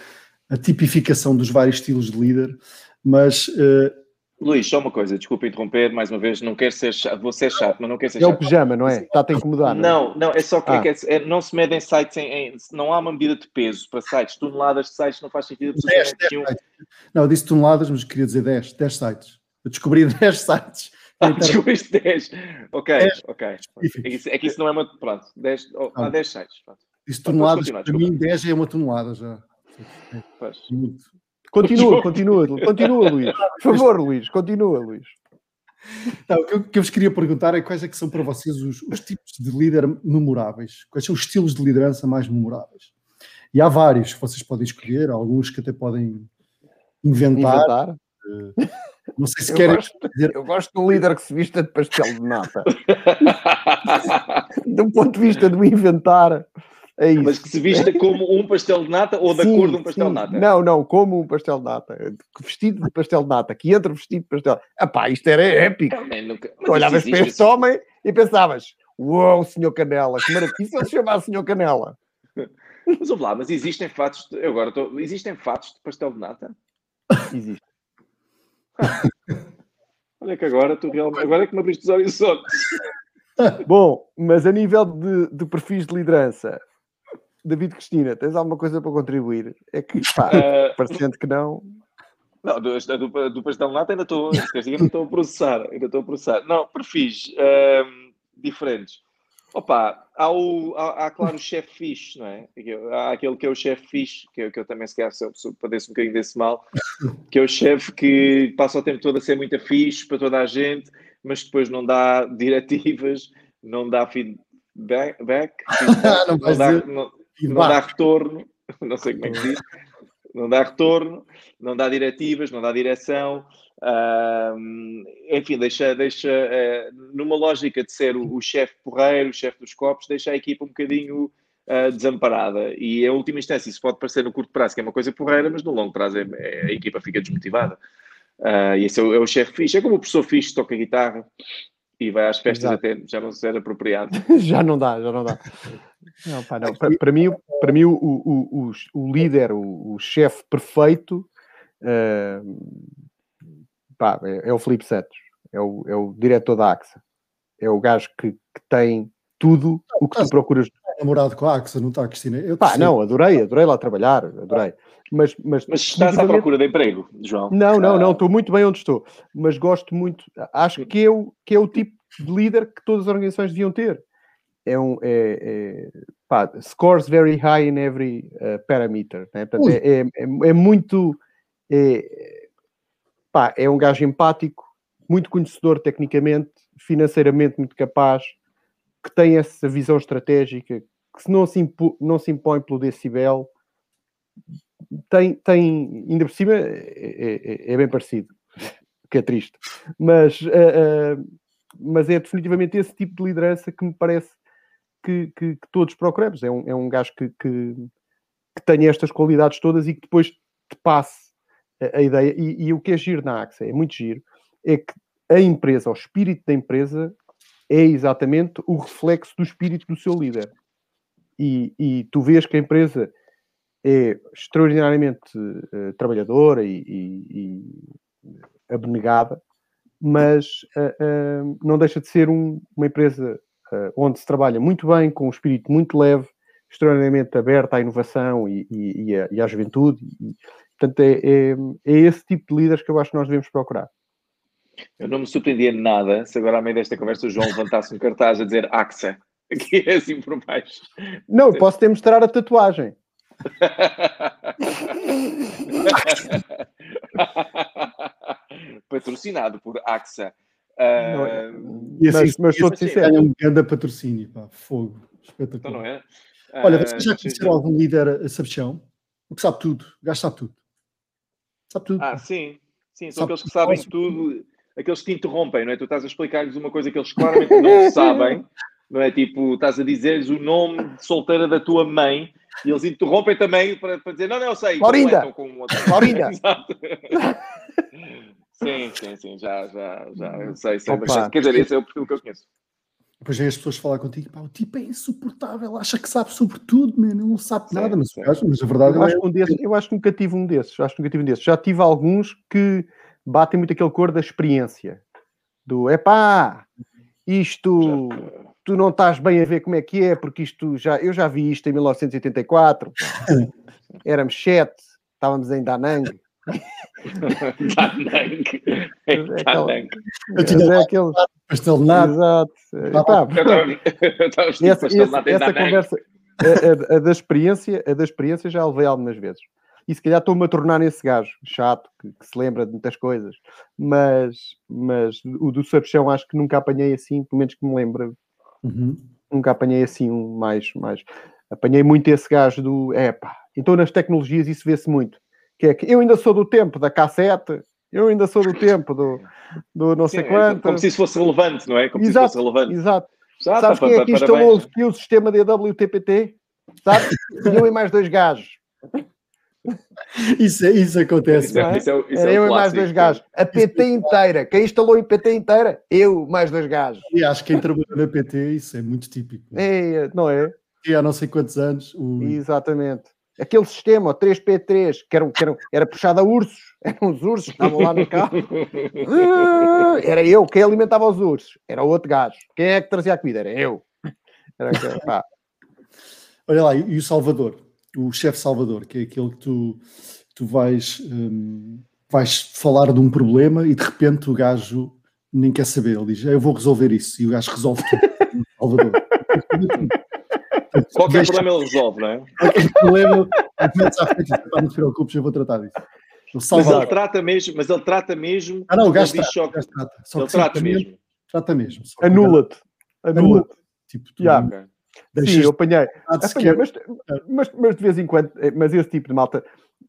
a tipificação dos vários estilos de líder, mas... Uh, Luís, só uma coisa, desculpa interromper, mais uma vez, não quero ser chato, vou ser chato, mas não quero ser chato. É o pijama, não é? Está a incomodar. Não, não, não, é só que, ah. é, é, não se medem sites em, em, Não há uma medida de peso para sites, toneladas de sites não faz sentido. 10, 10 Não, eu disse toneladas, mas queria dizer 10, 10 sites. Eu descobri 10 sites ah, descobriste 10. Ok, 10 ok. É, isso, é que isso não é uma. Pronto, 10, oh, há 10 sites. Isso toneladas, para mim, 10 é uma tonelada já. Continua, continua, continua, Luís. Por favor, Luís, continua, Luís. Não, o que eu, que eu, vos queria perguntar é quais é que são para vocês os, os, tipos de líder memoráveis? Quais são os estilos de liderança mais memoráveis? E há vários que vocês podem escolher, alguns que até podem inventar. inventar. Não sei se eu querem. Gosto, dizer... Eu gosto de um líder que se vista de pastel de nata. do ponto de vista do inventar. É isso. Mas que se vista como um pastel de nata ou da sim, cor de um pastel sim. de nata? Não, não, como um pastel de nata. Vestido de pastel de nata, que entra vestido de pastel. Ah pá, isto era épico. Nunca... Olhavas para este homem e pensavas: Uou, senhor Canela, que maravilha. Se ele chamar senhor Canela? Mas vamos lá, mas existem fatos. De... Agora estou... existem fatos de pastel de nata? Existe. Olha que agora tu realmente. Agora é que me abriste os horizontes. Bom, mas a nível de, de perfis de liderança, David Cristina, tens alguma coisa para contribuir? É que, pá, uh... parecendo que não. Não, do, do, do pastel nata ainda estou, ainda estou a processar, ainda estou a processar. Não, perfis uh, diferentes. Opa, há, o, há, há claro o chefe fixe, não é? Há aquele que é o chefe fixe, que, eu, que eu também se calhar padeço um bocadinho desse mal, que é o chefe que passa o tempo todo a ser muito fixe para toda a gente, mas depois não dá diretivas, não dá feedback, back, feedback não, não, dá, não, não dá retorno, não sei como é que diz, não dá retorno, não dá diretivas, não dá direção. Uh, enfim, deixa, deixa uh, numa lógica de ser o, o chefe porreiro, o chefe dos copos, deixa a equipa um bocadinho uh, desamparada. E em última instância, isso pode parecer no curto prazo que é uma coisa porreira, mas no longo prazo é, é, a equipa fica desmotivada. Uh, e esse é o, é o chefe fixe. É como o professor fixe toca guitarra e vai às festas Exato. até já não ser apropriado. já não dá, já não dá. Não, pá, não. Para, para, mim, para mim o, o, o, o líder, o, o chefe perfeito. Pá, é, é, o Felipe Santos, é o, é o diretor da AXA, é o gajo que, que tem tudo o que tu procuras. É namorado com a AXA, não está, Cristina? Eu pá, não, adorei, adorei lá trabalhar, adorei. Mas, mas, mas estás à procura de emprego, João? Não, não, não, estou muito bem onde estou, mas gosto muito, acho que é o, que é o tipo de líder que todas as organizações deviam ter. É um, é, é, pá, scores very high in every uh, parameter, né? Portanto, é, é, é, é, muito, é, pá, é um gajo empático, muito conhecedor tecnicamente, financeiramente muito capaz, que tem essa visão estratégica, que se não se, impo, não se impõe pelo decibel, tem, tem, ainda por cima, é, é, é bem parecido. que é triste. Mas, uh, uh, mas é definitivamente esse tipo de liderança que me parece que, que, que todos procuramos. É um, é um gajo que, que, que tenha estas qualidades todas e que depois te passe a, ideia. E, e, o que é giro na AXA, é muito giro, é que a empresa, o espírito da empresa, é exatamente o reflexo do espírito do seu líder. E, e tu vês que a empresa é extraordinariamente uh, trabalhadora e, e, e, abnegada, mas uh, uh, não deixa de ser um, uma empresa onde se trabalha muito bem, com um espírito muito leve, extraordinariamente aberta à inovação e, e, à, e à, juventude. Portanto, é, é, é, esse tipo de líderes que eu acho que nós devemos procurar. Eu não me surpreendia nada se agora, à meio desta conversa, o João levantasse um cartaz a dizer AXA, aqui é assim por baixo. Não, eu posso te mostrar a tatuagem. Patrocinado por AXA. Uh, e assim, mas, mas sou sincero. É um grande patrocínio, pá, fogo. Espetacular. Então não é? Olha, vocês já conheceram algum líder sabichão? O que sabe tudo, sabe tudo. Sabe tudo. Ah, sim, sim, são sabe aqueles que sabem tudo, aqueles que te interrompem, não é? Tu estás a explicar-lhes uma coisa que eles claramente não sabem, não é? Tipo, estás a dizer-lhes o nome de solteira da tua mãe e eles interrompem também para, para dizer, não, não, eu sei. Laurinda! Laurinda! sim, sim, sim, já, já, já, eu sei, sei bastante. Quer dizer, esse é o perfil que eu conheço. Depois vem as pessoas falar contigo, pá, o tipo é insuportável, acha que sabe sobre tudo, man, ele não sabe sim, nada, mas, mas a verdade eu é... Acho um desses, eu acho que nunca tive um desses, acho que nunca tive um desses. Já tive alguns que batem muito aquele cor da experiência, do, é pá, isto tu não estás bem a ver como é que é, porque isto já, eu já vi isto em 1984, éramos sete, estávamos em Danang. Danang. É Danang. Eu tinha é aquele pastel de nada. Exato. Epá, essa, essa, essa conversa, a, a, a, da experiência, a da experiência já levei algumas vezes. E se calhar estou-me a tornar esse gajo chato, que, que, se lembra de muitas coisas, mas, mas o do Sabichão acho que nunca apanhei assim, pelo menos que me lembro Uhum. Nunca apanhei assim um mais, mais. Apanhei muito esse gajo do. É pá. Então nas tecnologias isso vê-se muito. Que é que eu ainda sou do tempo da cassete, eu ainda sou do tempo do, do não sei Sim, é quanto. Como se isso fosse relevante, não é? Como exato, se isso fosse relevante. Exato. Já, Sabes tá, quem é que instalou o sistema DWTPT? Sabe? e eu e mais dois gajos. Isso, isso acontece. Isso é, isso é, isso é eu e mais dois gajos. A PT inteira. Quem instalou em PT inteira? Eu, mais dois gajos. E acho que quem trabalhou na PT, isso é muito típico. É, não é? E há não sei quantos anos. O... Exatamente. Aquele sistema, o 3P3, que, eram, que eram, era puxado a ursos. Eram os ursos, estavam lá no carro. era eu. Quem alimentava os ursos? Era outro gajo. Quem é que trazia a comida? Era eu. Era. Olha lá, e o Salvador? o chefe Salvador, que é aquele que tu, tu vais, um, vais falar de um problema e de repente o gajo nem quer saber. Ele diz: Eu vou resolver isso. E o gajo resolve tudo. Salvador. Qualquer problema ele resolve, não é? Qualquer problema, não te preocupes, eu vou tratar disso. Mas ele trata mesmo, mas ele trata mesmo. Ah, não, o gajo trata. Só ele trata mesmo. Trata mesmo. Anula-te. Anula-te. Tipo, tu, yeah. Sim, eu apanhei. apanhei mas, mas, mas, de vez em quando, eh, mas esse tipo de malta,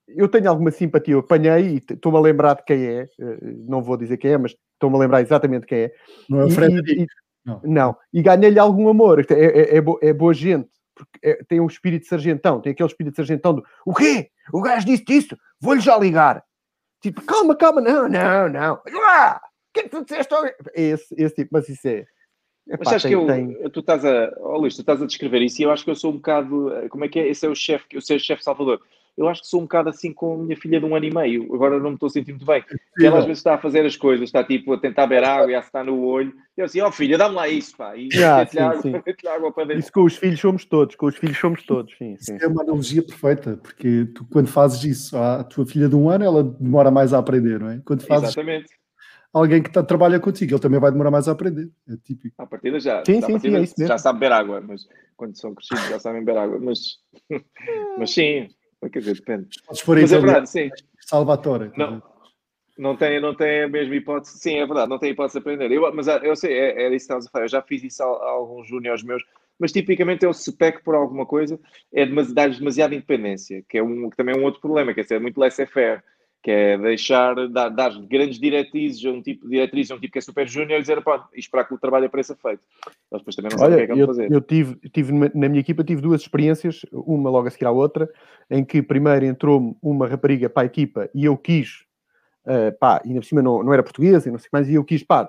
eu tenho alguma simpatia, eu apanhei e estou-me a lembrar de quem é, eh, não vou dizer quem é, mas estou-me a lembrar exatamente quem é. Não é o Frederico. Não. não, e ganhei-lhe algum amor, é, é, é, bo, é boa gente, porque é, tem um espírito de sargentão, tem aquele espírito de sargentão do o quê? O gajo disse isso? Vou-lhe já ligar. Tipo, calma, calma, não, não, não. Ah, o que é que tu disseste? Esse, esse tipo, mas isso é Epá, Mas acho que eu, tem... tu estás a, oh, Luís, tu estás a descrever isso e eu acho que eu sou um bocado, como é que é? Esse é o chefe, eu o chefe Salvador. Eu acho que sou um bocado assim com a minha filha de um ano e meio. Agora não me estou a sentir muito bem. E ela às vezes está a fazer as coisas, está tipo a tentar beber água e a estar no olho. E eu assim, ó oh, filha, dá-me lá isso, pá. E ah, sim, água, sim. água para dentro. Isso com os filhos somos todos, com os filhos somos todos, sim. sim. é uma analogia perfeita, porque tu quando fazes isso à tua filha de um ano, ela demora mais a aprender, não é? Quando fazes Exatamente alguém que tá, trabalha contigo, ele também vai demorar mais a aprender. É típico. A partida já. Sim, sim, sim, é isso mesmo. Já sabe beber água, mas quando são crescidos já sabem beber água. Mas, mas sim, quer dizer, depende. Podes pôr mas é verdade, sim. Salvatore. Não, não tem, não tem a mesma hipótese. Sim, é verdade, não tem hipótese de aprender. Eu, mas ah, eu sei, é, é isso que estás a falar. Eu já fiz isso a, a alguns júniores meus, mas tipicamente eu se peco por alguma coisa, é dar-lhes demasiada independência, que é um, que também é um outro problema, quer dizer, é muito laissez-faire que é deixar, dar, dar grandes diretrizes a um tipo de diretriz a um tipo que é super júnior e dizer, pá, e esperar que o trabalho apareça feito. Eles depois também não sabem o que é que vão fazer. Eu tive, tive, na minha equipa, tive duas experiências, uma logo a seguir à outra, em que primeiro entrou uma rapariga para a equipa e eu quis, uh, pá, e ainda por cima não, não era portuguesa e não sei mais, e eu quis, pá,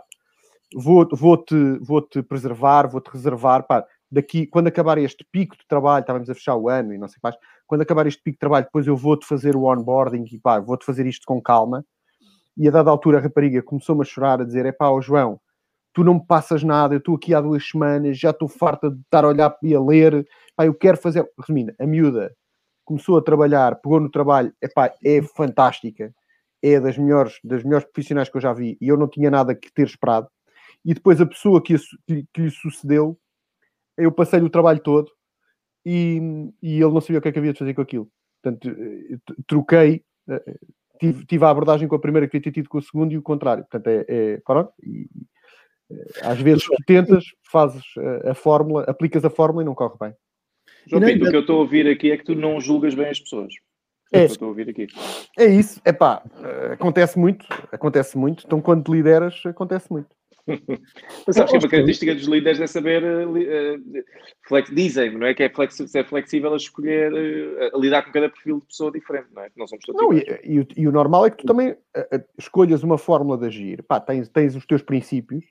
vou-te vou -te, vou -te preservar, vou-te reservar, pá, daqui, quando acabar este pico de trabalho, estávamos a fechar o ano e não sei mais, quando acabar este pico de trabalho, depois eu vou-te fazer o onboarding e pá, vou-te fazer isto com calma. E a dada altura a rapariga começou-me a chorar, a dizer: é pá, oh, João, tu não me passas nada, eu estou aqui há duas semanas, já estou farta de estar a olhar e a ler, pá, eu quero fazer. Resumindo, a miúda começou a trabalhar, pegou no trabalho, é pá, é fantástica, é das melhores, das melhores profissionais que eu já vi e eu não tinha nada que ter esperado. E depois a pessoa que, que, que lhe sucedeu, eu passei-lhe o trabalho todo e, e ele não sabia o que é que havia de fazer com aquilo. Portanto, eh, troquei, eh, tive, tive a abordagem com a primeira que devia ter tido com o segundo e o contrário. Portanto, é, é pronto, e, eh, às vezes tu tentas, fazes a, a fórmula, aplicas a fórmula e não corre bem. João Pinto, o que eu estou a ouvir aqui é que tu não julgas bem as pessoas. É, é, estou a ouvir aqui. é isso, é pá, acontece muito, acontece muito, então quando lideras, acontece muito. Mas sabes que uma característica dos líderes é saber, uh, flex, dizem, não é? Que é flexível, a escolher, uh, a lidar com cada perfil de pessoa diferente, não é? Não somos todos não, e, e, o, e, o, normal é que tu também uh, escolhas uma fórmula de agir, pá, tens, tens os teus princípios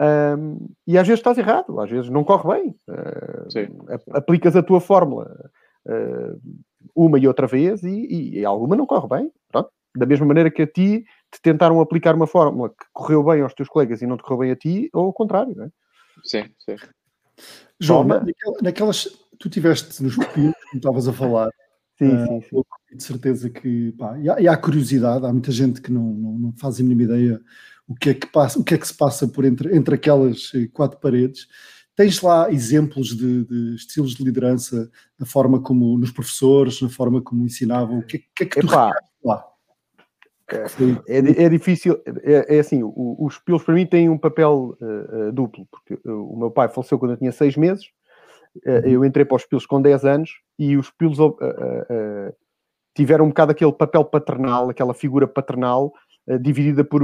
um, e às vezes estás errado, às vezes não corre bem. aplicas a tua fórmula uma e outra vez e, e, alguma não corre bem. Pronto. Da mesma maneira que a ti te tentaram aplicar uma fórmula que correu bem aos teus colegas e não te correu bem a ti, ou o contrário, não é? Sim, sim. João, naquelas, tu tiveste nos pupilos, como estavas a falar, sim, uh, sim, sim. de certeza que, pá, e há, e há, curiosidade, há muita gente que não, não, não faz a mínima ideia o que é que passa, o que é que se passa por entre, entre aquelas eh, quatro paredes. Tens lá exemplos de, de, estilos de liderança, da forma como nos professores, na forma como ensinavam, o que, que é que tu lá? É, é, difícil, é, é assim, os pilos para mim têm um papel uh, uh, duplo, porque uh, o meu pai faleceu quando eu tinha seis meses, uhum. eu entrei para os pilos com 10 anos e os pilos tiveram um bocado aquele papel paternal, aquela figura paternal, dividida por,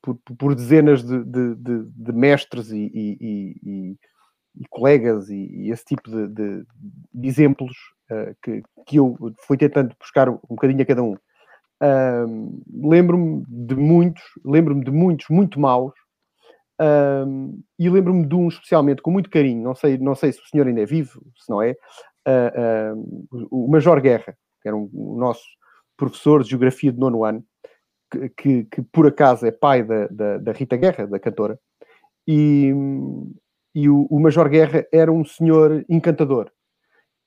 por, por dezenas de, de, de, de mestres e, e, e, e colegas e, esse tipo de, exemplos que, que eu fui tentando buscar um bocadinho a cada um lembro-me de muitos, lembro-me de muitos muito maus, um, e lembro-me de um especialmente com muito carinho, não sei, não sei se o senhor ainda é vivo, se não é, uh, uh, o Major Guerra, que era um, o nosso professor de Geografia de nono ano, que, que, que por acaso é pai da, da, da, Rita Guerra, da cantora, e, e o, o Major Guerra era um senhor encantador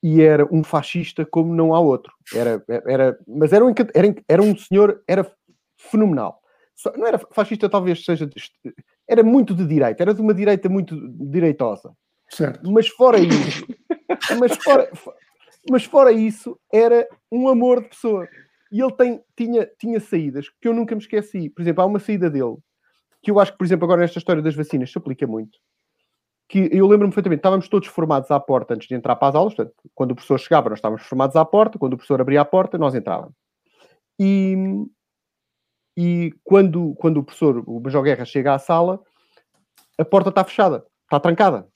e era um fascista como não há outro. Era, era, mas era um, era, era um senhor, era fenomenal. Só, não era fascista, talvez seja. Era muito de direita, era de uma direita muito direitosa. Certo. Mas fora isso, mas fora, mas fora isso, era um amor de pessoa. E ele tem, tinha, tinha saídas que eu nunca me esqueci. Por exemplo, há uma saída dele que eu acho que, por exemplo, agora nesta história das vacinas se aplica muito que eu lembro-me perfeitamente, estávamos todos formados à porta antes de entrar para as aulas, portanto, quando o professor chegava, nós estávamos formados à porta, quando o professor abria a porta, nós entrávamos. E, e quando, quando o professor, o Major Guerra, chega à sala, a porta está fechada, está trancada.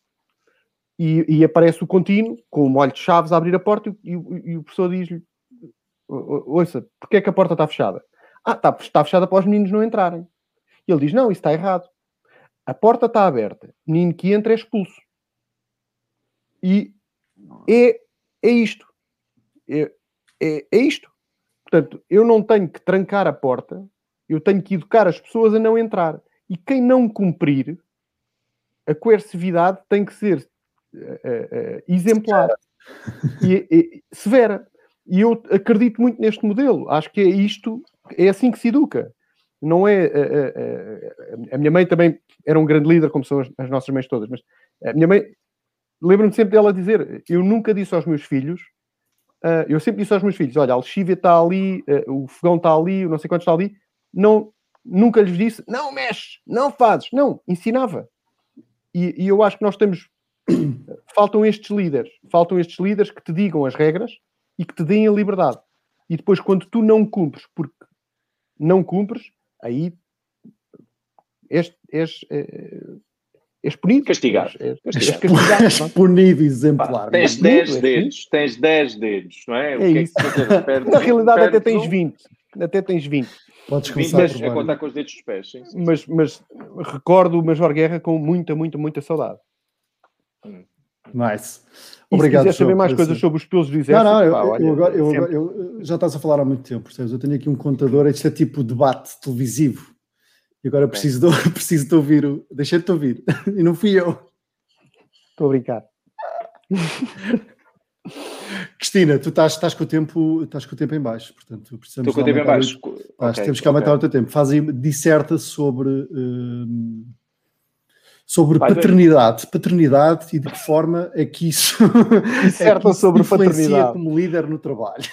E, e aparece o contínuo, com o molho de chaves, a abrir a porta, e, e, o professor diz-lhe: Ouça, porquê é que a porta está fechada? Ah, está, está fechada para os meninos não entrarem. E ele diz: Não, isso está errado. A porta está aberta. O menino que entra é expulso. E é, é isto. É, é, é isto. Portanto, eu não tenho que trancar a porta, eu tenho que educar as pessoas a não entrar. E quem não cumprir, a coercividade tem que ser uh, uh, exemplar e, e, severa. E eu acredito muito neste modelo. Acho que é isto, é assim que se educa. Não é. A, a, a minha mãe também era um grande líder, como são as, as nossas mães todas, mas a minha mãe, lembro-me sempre dela dizer: eu nunca disse aos meus filhos, uh, eu sempre disse aos meus filhos: olha, a lexívia está ali, uh, o fogão está ali, o não sei quanto está ali, não, nunca lhes disse, não mexes, não fazes, não, ensinava. E, e eu acho que nós temos, faltam estes líderes, faltam estes líderes que te digam as regras e que te deem a liberdade. e depois quando tu não cumpres, porque não cumpres, aí és, és, és, és punido. Castigado. És, és, és, castigado, és punido, exemplar. tens 10 dedos, tens 10 dedos, não é? é, é isso. Que Na realidade até tens 20. Até tens 20. Podes começar 20 a contar com os dedos dos pés. Sim, sim. Mas, mas recordo o Major Guerra com muita, muita, muita saudade. Nice. Obrigado. se quiser saber mais coisas sobre os pelos do exército, não, não, eu, pá, olha, eu, agora, eu, eu, já estás a falar há muito tempo, percebes? Eu tenho aqui um contador, isto é tipo debate televisivo. E agora preciso, de, preciso de ouvir. O, deixei de te ouvir. E não fui eu. Estou a brincar. Cristina, tu estás, estás, com o tempo, estás com o tempo em baixo, portanto precisamos. Estou com o tempo em baixo. O, okay, temos que aumentar okay. o teu tempo. Faz aí, disserta sobre. Uh, sobre Vai paternidade, ver. paternidade e de que forma é que isso, é que sobre paternidade como líder no trabalho.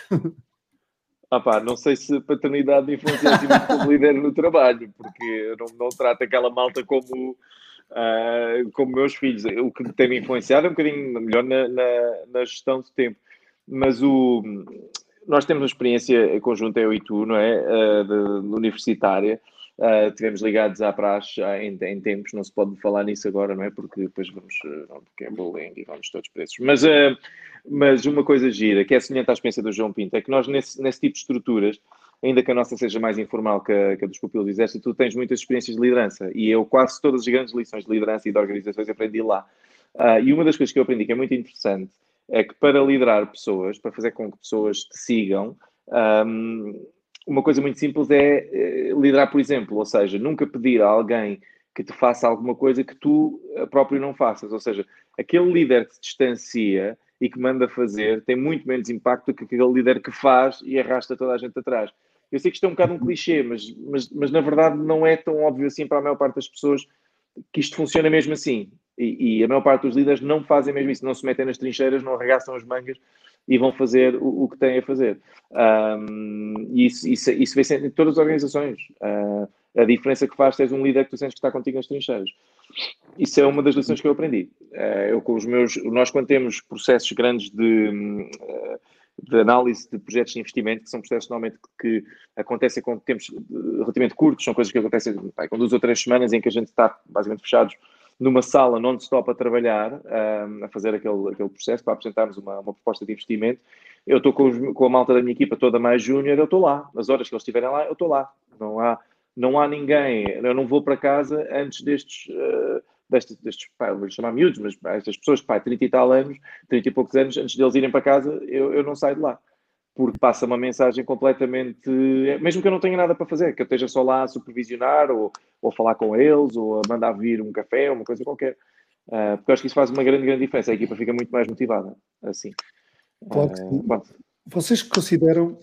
Ah pá, não sei se paternidade influencia assim muito como líder no trabalho, porque não, não trato aquela malta como, uh, como meus filhos. O que tem me influenciado é um bocadinho melhor na, na, na gestão de tempo. Mas o, nós temos uma experiência conjunta, eu e tu, não é? Uh, de, de universitária, Uh, tivemos ligados à praxe em, em, tempos, não se pode falar nisso agora, não é? Porque depois vamos, ah, porque é bullying e vamos todos presos. Mas, uh, mas uma coisa gira, que é semelhante à experiência do João Pinto, é que nós nesse, nesse tipo de estruturas, ainda que a nossa seja mais informal que a, que a dos pupilos do Exército, tu tens muitas experiências de liderança e eu quase todas as grandes lições de liderança e de organizações aprendi lá. Uh, e uma das coisas que eu aprendi que é muito interessante é que para liderar pessoas, para fazer com que pessoas te sigam, um, uma coisa muito simples é eh, liderar, por exemplo, ou seja, nunca pedir a alguém que te faça alguma coisa que tu eh, próprio não faças. Ou seja, aquele líder que se distancia e que manda fazer tem muito menos impacto do que aquele líder que faz e arrasta toda a gente atrás. Eu sei que isto é um bocado um clichê, mas, mas, mas na verdade não é tão óbvio assim para a maior parte das pessoas que isto funciona mesmo assim. E, e a maior parte dos líderes não fazem mesmo isso, não se metem nas trincheiras, não arregaçam as mangas e vão fazer o, o que têm a fazer. Um, isso, isso, isso vê sempre em todas as organizações. Uh, a diferença que faz teres um líder que tu sentes que está contigo nas trincheiras. Isso é uma das lições que eu aprendi. Uh, eu com os meus, nós quando temos processos grandes de, uh, de análise de projetos de investimento, que são processos normalmente que acontecem com tempos relativamente curtos, são coisas que acontecem com duas ou três semanas em que a gente está basicamente fechados numa sala non-stop a trabalhar, um, a fazer aquele, aquele processo para apresentarmos uma, uma proposta de investimento. Eu estou com, com, a malta da minha equipa toda mais júnior, eu estou lá. Nas horas que eles estiverem lá, eu estou lá. Não há, não há ninguém, eu não vou para casa antes destes, uh, destes, destes pá, vou chamar miúdos, mas estas pessoas pá, 30 e tal anos, 30 e poucos anos, antes deles irem para casa, eu, eu não saio de lá porque passa uma mensagem completamente. Mesmo que eu não tenha nada para fazer, que eu esteja só lá a supervisionar ou, ou a falar com eles ou a mandar vir um café, uma coisa qualquer. Uh, porque eu acho que isso faz uma grande, grande diferença. A equipa fica muito mais motivada assim. Claro uh, Vocês consideram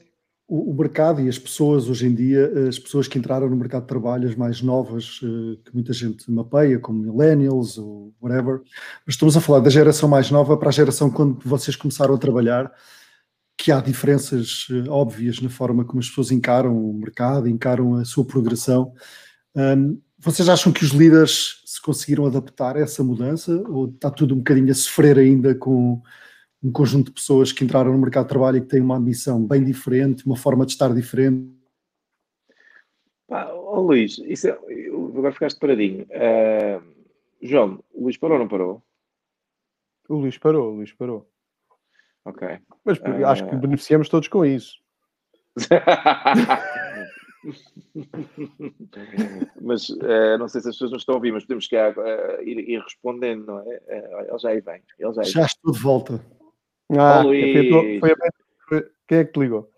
o, o, mercado e as pessoas hoje em dia, as pessoas que entraram no mercado de trabalho, as mais novas, uh, que muita gente mapeia, como millennials ou whatever, mas estamos a falar da geração mais nova para a geração quando vocês começaram a trabalhar que há diferenças uh, óbvias na forma como as pessoas encaram o mercado, encaram a sua progressão. Um, vocês acham que os líderes se conseguiram adaptar a essa mudança ou está tudo um bocadinho a sofrer ainda com um conjunto de pessoas que entraram no mercado de trabalho e que têm uma ambição bem diferente, uma forma de estar diferente? Pá, oh, Luís, isso é, agora ficaste paradinho. Uh, João, o Luís parou ou não parou? O Luís parou, o Luís parou. Ok. Mas uh... acho que beneficiamos todos com isso. mas uh, não sei se as pessoas não estão a ouvir, mas podemos chegar, uh, ir, ir, respondendo, não é? Uh, ele já aí vem. Ele já, aí já estou de volta. Ah, foi, foi, foi, quem é que te ligou?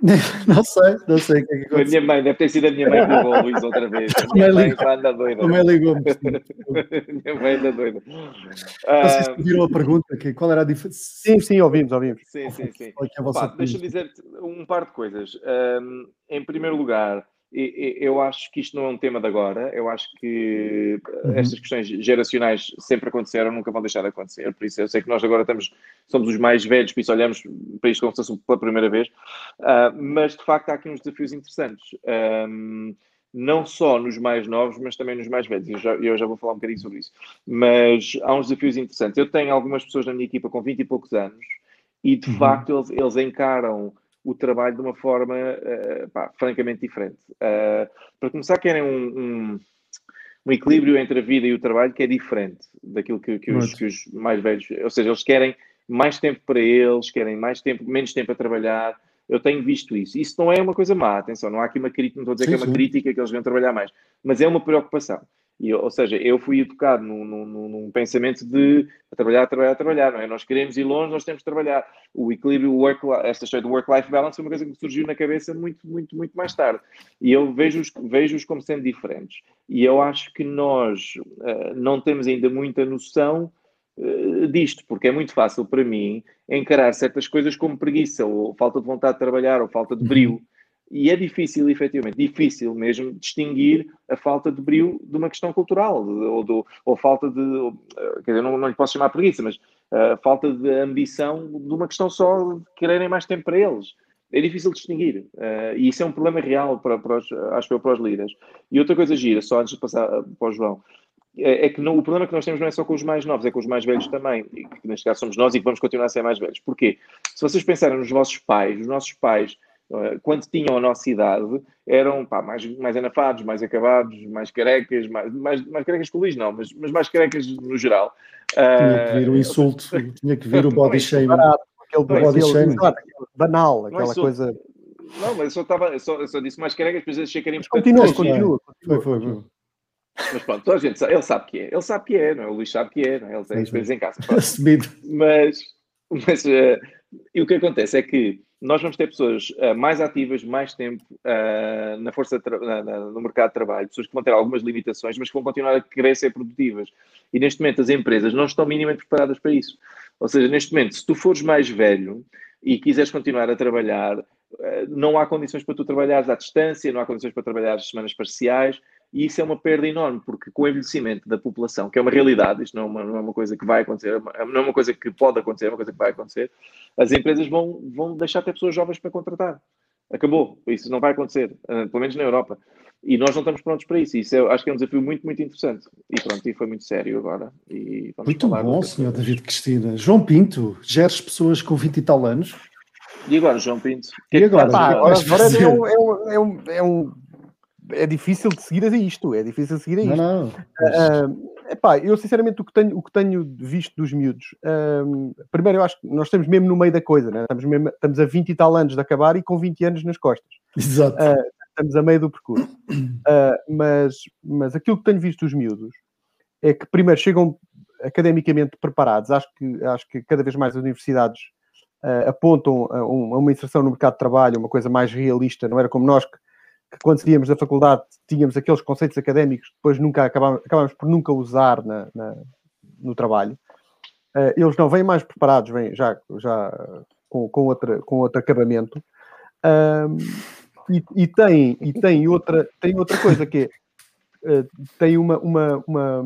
Não sei, não sei o que é que Foi a minha mãe, deve ter sido a minha mãe que ligou o Luís outra vez. A minha mãe anda doida. Também ligou-me. minha mãe anda doida. Não sei se viram a pergunta, que, qual era a diferença? Sim, sim, ouvimos, ouvimos. Sim, sim, sim. É Deixa-me dizer um par de coisas. Um, em primeiro lugar, eu acho que isto não é um tema de agora. Eu acho que uhum. estas questões geracionais sempre aconteceram, nunca vão deixar de acontecer. Por isso, eu sei que nós agora estamos, somos os mais velhos, por isso olhamos para isto como se fosse pela primeira vez. Uh, mas, de facto, há aqui uns desafios interessantes. Um, não só nos mais novos, mas também nos mais velhos. Eu já, eu já vou falar um bocadinho sobre isso. Mas há uns desafios interessantes. Eu tenho algumas pessoas na minha equipa com 20 e poucos anos e, de uhum. facto, eles, eles encaram o trabalho de uma forma uh, pá, francamente diferente. Uh, para começar, querem um, um, um, equilíbrio entre a vida e o trabalho que é diferente daquilo que, que, os, que, os, mais velhos, ou seja, eles querem mais tempo para eles, querem mais tempo, menos tempo a trabalhar. Eu tenho visto isso. Isso não é uma coisa má, atenção, não há aqui uma crítica, não estou a dizer sim, que é uma sim. crítica que eles vão trabalhar mais, mas é uma preocupação. E, ou seja, eu fui educado num, num, num pensamento de trabalhar, trabalhar, trabalhar, não é? Nós queremos ir longe, nós temos de trabalhar. O equilíbrio, work, esta história do work-life balance foi uma coisa que me surgiu na cabeça muito, muito, muito mais tarde. E eu vejo-os vejo como sendo diferentes. E eu acho que nós uh, não temos ainda muita noção uh, disto, porque é muito fácil para mim encarar certas coisas como preguiça, ou falta de vontade de trabalhar, ou falta de brilho. E é difícil, efetivamente, difícil mesmo distinguir a falta de brilho de uma questão cultural, ou, do, ou falta de, quer dizer, não, não lhe posso chamar preguiça, mas uh, falta de ambição de uma questão só de quererem mais tempo para eles. É difícil distinguir. Uh, e isso é um problema real para, para os, acho eu, para os líderes. E outra coisa gira, só antes de passar para o João, é, é que não, o problema que nós temos não é só com os mais novos, é com os mais velhos também. Que neste caso somos nós e que vamos continuar a ser mais velhos. Porquê? Se vocês pensarem nos vossos pais, os nossos pais eh, quando tinham a nossa idade, eram pá, mais, mais anafados, mais acabados, mais carecas, mais, mais, mais carecas que o Luís, não, mas, mas mais carecas no geral. Tinha que vir o eh, insulto, tinha que vir o body shaming. Aquele body shaming. Banal, aquela coisa. Não, mas eu só, estava, eu só, eu só disse mais carecas, depois achei que era importante. Continua, continua. Foi, foi, foi. Mas pronto, toda a gente sabe, ele sabe que é, ele sabe que é, não é? O Luís sabe que é, não é? Ele tem experiência em casa. Assumido. Mas, mas uh, e o que acontece é que nós vamos ter pessoas uh, mais ativas, mais tempo uh, na força na, na, no mercado de trabalho, pessoas que vão ter algumas limitações, mas que vão continuar a querer ser produtivas. E neste momento as empresas não estão minimamente preparadas para isso. Ou seja, neste momento, se tu fores mais velho e quiseres continuar a trabalhar, uh, não há condições para tu trabalhares à distância, não há condições para trabalhar semanas parciais, e isso é uma perda enorme, porque com o envelhecimento da população, que é uma realidade, isto não é uma, não é uma coisa que vai acontecer, é não é uma coisa que pode acontecer, é uma coisa que vai acontecer, as empresas vão, vão deixar de ter pessoas jovens para contratar. Acabou. Isso não vai acontecer, uh, pelo menos na Europa. E nós não estamos prontos para isso. Isso é, acho que é um desafio muito, muito interessante. E pronto, e foi muito sério agora. E muito bom, senhor David Cristina. João Pinto, geres pessoas com 20 e tal anos. E agora, João Pinto? E é agora? Pá, agora, agora é, um, é, um, é, um, é um difícil de seguir a isto, é difícil de seguir a isto. Não, não. Uh, epá, eu sinceramente o que tenho, o que tenho visto dos miúdos, uh, primeiro eu acho que nós estamos mesmo no meio da coisa, né? estamos, mesmo, estamos a 20 e tal anos de acabar e com 20 anos nas costas. Exato. Uh, estamos a meio do percurso. mas, mas aquilo que tenho visto dos miúdos é que primeiro chegam academicamente preparados, acho que, acho que cada vez mais as universidades apontam a, uma inserção no mercado de trabalho, uma coisa mais realista, não era como nós que que quando saíamos da faculdade tínhamos aqueles conceitos académicos que depois nunca acabámos, por nunca usar na, na, no trabalho. Uh, eles não vêm mais preparados, vêm já, já com, com, outra, com outro acabamento. Um, e, e, tem, e tem, outra, tem outra coisa que é, uh, tem uma, uma, uma,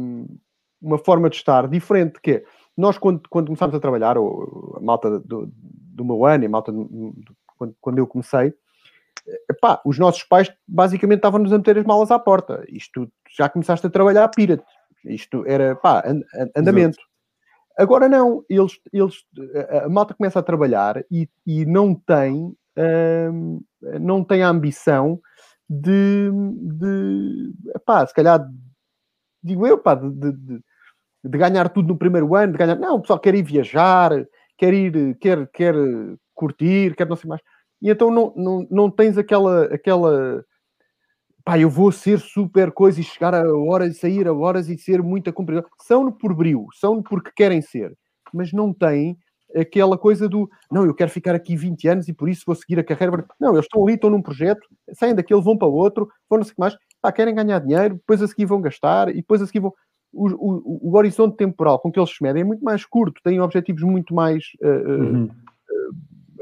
uma forma de estar diferente, que é, nós quando, quando começámos a trabalhar, ou a malta do, do meu ano, a malta do, do, quando, quando eu comecei, Epá, os nossos pais basicamente estavam-nos a meter as malas à porta. Isto já começaste a trabalhar, pira-te. Isto era pá, and, andamento. Exato. Agora não, eles, eles, a malta começa a trabalhar e, e não tem hum, não tem a ambição de, de epá, se calhar digo eu, pá, de, de, de, ganhar tudo no primeiro ano, de ganhar, não, o pessoal quer ir viajar, quer ir, quer, quer curtir, quer não sei mais e então não, não, não tens aquela, aquela pá, eu vou ser super coisa e chegar a horas e sair a horas e ser muita cumpridor. São por brilho, são porque querem ser, mas não têm aquela coisa do não, eu quero ficar aqui 20 anos e por isso vou seguir a carreira. Não, eles estão ali, estão num projeto, saem daquele, vão para outro, vão não sei o que mais, pá, querem ganhar dinheiro, depois a seguir vão gastar e depois a seguir vão. O, o, o horizonte temporal com que eles se medem é muito mais curto, têm objetivos muito mais uh, uhum. uh,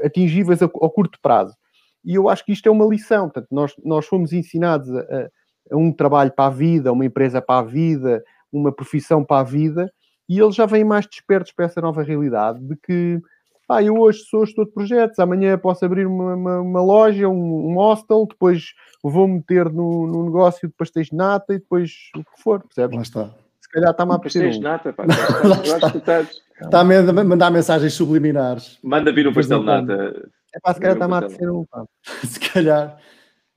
atingíveis a, ao curto prazo. E eu acho que isto é uma lição. Portanto, nós, nós fomos ensinados a, a um trabalho para a vida, uma empresa para a vida, uma profissão para a vida, e eles já vêm mais despertos para essa nova realidade de que pá, eu hoje sou gestor de projetos, amanhã posso abrir uma, uma, uma loja, um, um, hostel, depois vou meter no, no, negócio de pastéis de nata e depois o que for, percebes? Lá está. Se calhar está-me a Pastéis de nata, pá. Eu acho que estás... Está a mandar mensagens subliminares. Manda vir um pastel de nata. É para se calhar está a ser um. Se calhar.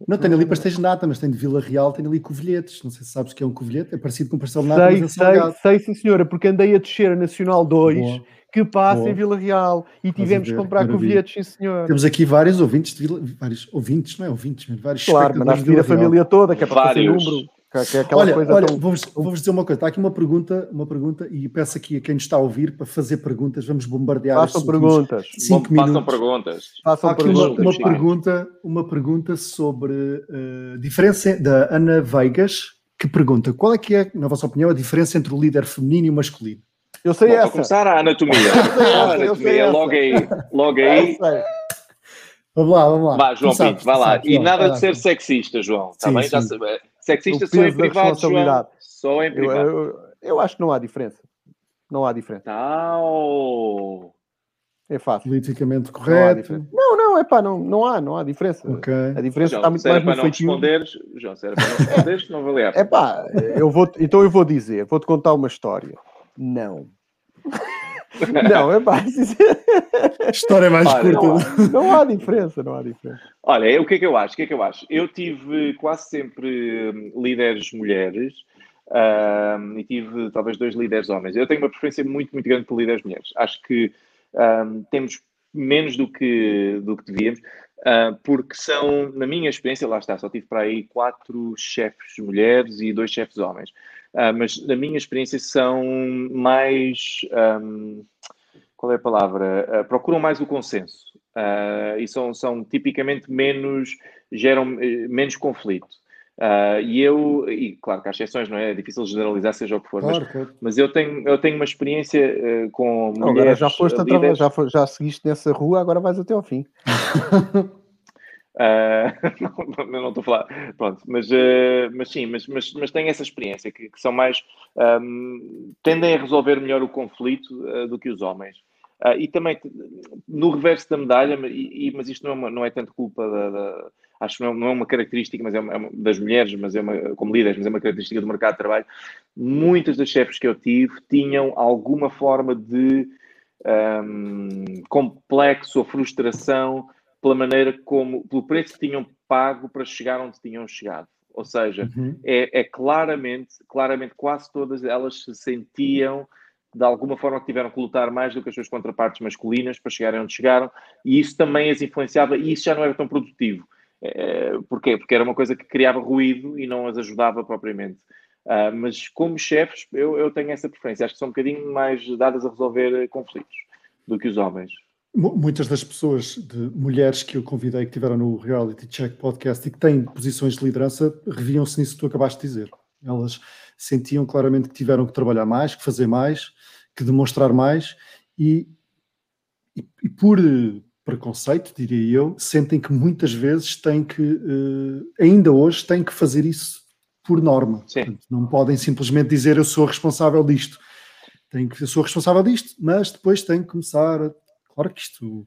Não, tenho ali pastéis de nata, mas tenho de Vila Real, tenho ali covilhetes. Não sei se sabes o que é um covilhete, é parecido com um pastel de nata, sei, mas é sei, sei, sim senhora, porque andei a descer a Nacional 2, Boa. que passa Boa. em Vila Real, e tivemos que comprar covilhetes, sim senhor. Temos aqui vários ouvintes, de Vila, vários ouvintes, não é ouvintes, mas vários Claro, mas a família toda, que é para fazer número. Que é olha, olha tão... vou-vos, vou dizer uma coisa. Está aqui uma pergunta, uma pergunta, e peço aqui a quem nos está a ouvir para fazer perguntas. Vamos bombardear. Façam perguntas. Cinco minutos. Façam perguntas. Façam perguntas. Uma, uma pergunta, uma pergunta sobre uh, diferença da Ana Veigas, que pergunta qual é que é, na vossa opinião, a diferença entre o líder feminino e o masculino? Eu sei Bom, essa. Para começar a anatomia. a anatomia, logo aí. Logo aí. Vamos lá, vamos lá. Vá, João Pinto, vai lá. E nada de ser sexista, João. Está bem? Já sabe. Sexista só em privado, João. Só em privado. Eu, eu, eu, acho que não há diferença. Não há diferença. Não. É fácil. Politicamente correto. Não, não, não, é pá, não, não há, não há diferença. Okay. A diferença João, está muito mais no não responderes, João, se era para não responderes, não valia. É pá, eu vou, então eu vou dizer, vou-te contar uma história. Não. Não, é básico. História é mais Olha, curta. Não há, não há, diferença, não há diferença. Olha, o que é que eu acho? O que é que eu acho? Eu tive quase sempre hum, líderes mulheres um, e tive talvez dois líderes homens. Eu tenho uma preferência muito, muito grande por líderes mulheres. Acho que um, temos menos do que, do que devíamos, uh, porque são, na minha experiência, lá está, só tive para aí quatro chefes mulheres e dois chefes homens. Uh, mas na minha experiência são mais. Um, qual é a palavra? Uh, procuram mais o consenso uh, e são, são tipicamente menos. geram menos conflito. e eu, e claro que há exceções, não é? É difícil generalizar, seja o que for, claro, mas, claro. mas, eu, tenho, eu tenho uma experiência com. Agora já foste a já, já seguiste nessa rua, agora vais até ao fim. Uh, não, estou a falar, pronto, mas, uh, mas sim, mas, mas, mas tem essa experiência que, que são mais um, tendem a resolver melhor o conflito uh, do que os homens. e também no reverso da medalha, e, e, mas isto não é, uma, não é tanto culpa da, da acho que não, é, não é uma característica, mas é, uma, é uma, das mulheres, mas é uma, como líderes, mas é uma característica do mercado de trabalho. Muitas das chefes que eu tive tinham alguma forma de um, complexo ou frustração pela maneira como, pelo preço que tinham pago para chegar onde tinham chegado. Ou seja, uhum. é, é, claramente, claramente quase todas elas se sentiam de alguma forma que tiveram que lutar mais do que as suas contrapartes masculinas para chegarem onde chegaram, e isso também as influenciava, e isso já não era tão produtivo. É, porquê? Porque era uma coisa que criava ruído e não as ajudava propriamente. Uh, mas como chefes, eu, eu tenho essa preferência. Acho que são um bocadinho mais dadas a resolver conflitos do que os homens. Muitas das pessoas, de mulheres que eu convidei, que tiveram no Reality Check Podcast e que têm posições de liderança, reviam-se nisso que tu acabaste de dizer. Elas sentiam claramente que tiveram que trabalhar mais, que fazer mais, que demonstrar mais e, e, e por preconceito, diria eu, sentem que muitas vezes têm que, uh, ainda hoje, têm que fazer isso por norma. Portanto, não podem simplesmente dizer eu sou responsável disto. Tenho que, eu sou responsável disto, mas depois tenho que começar a Claro que isto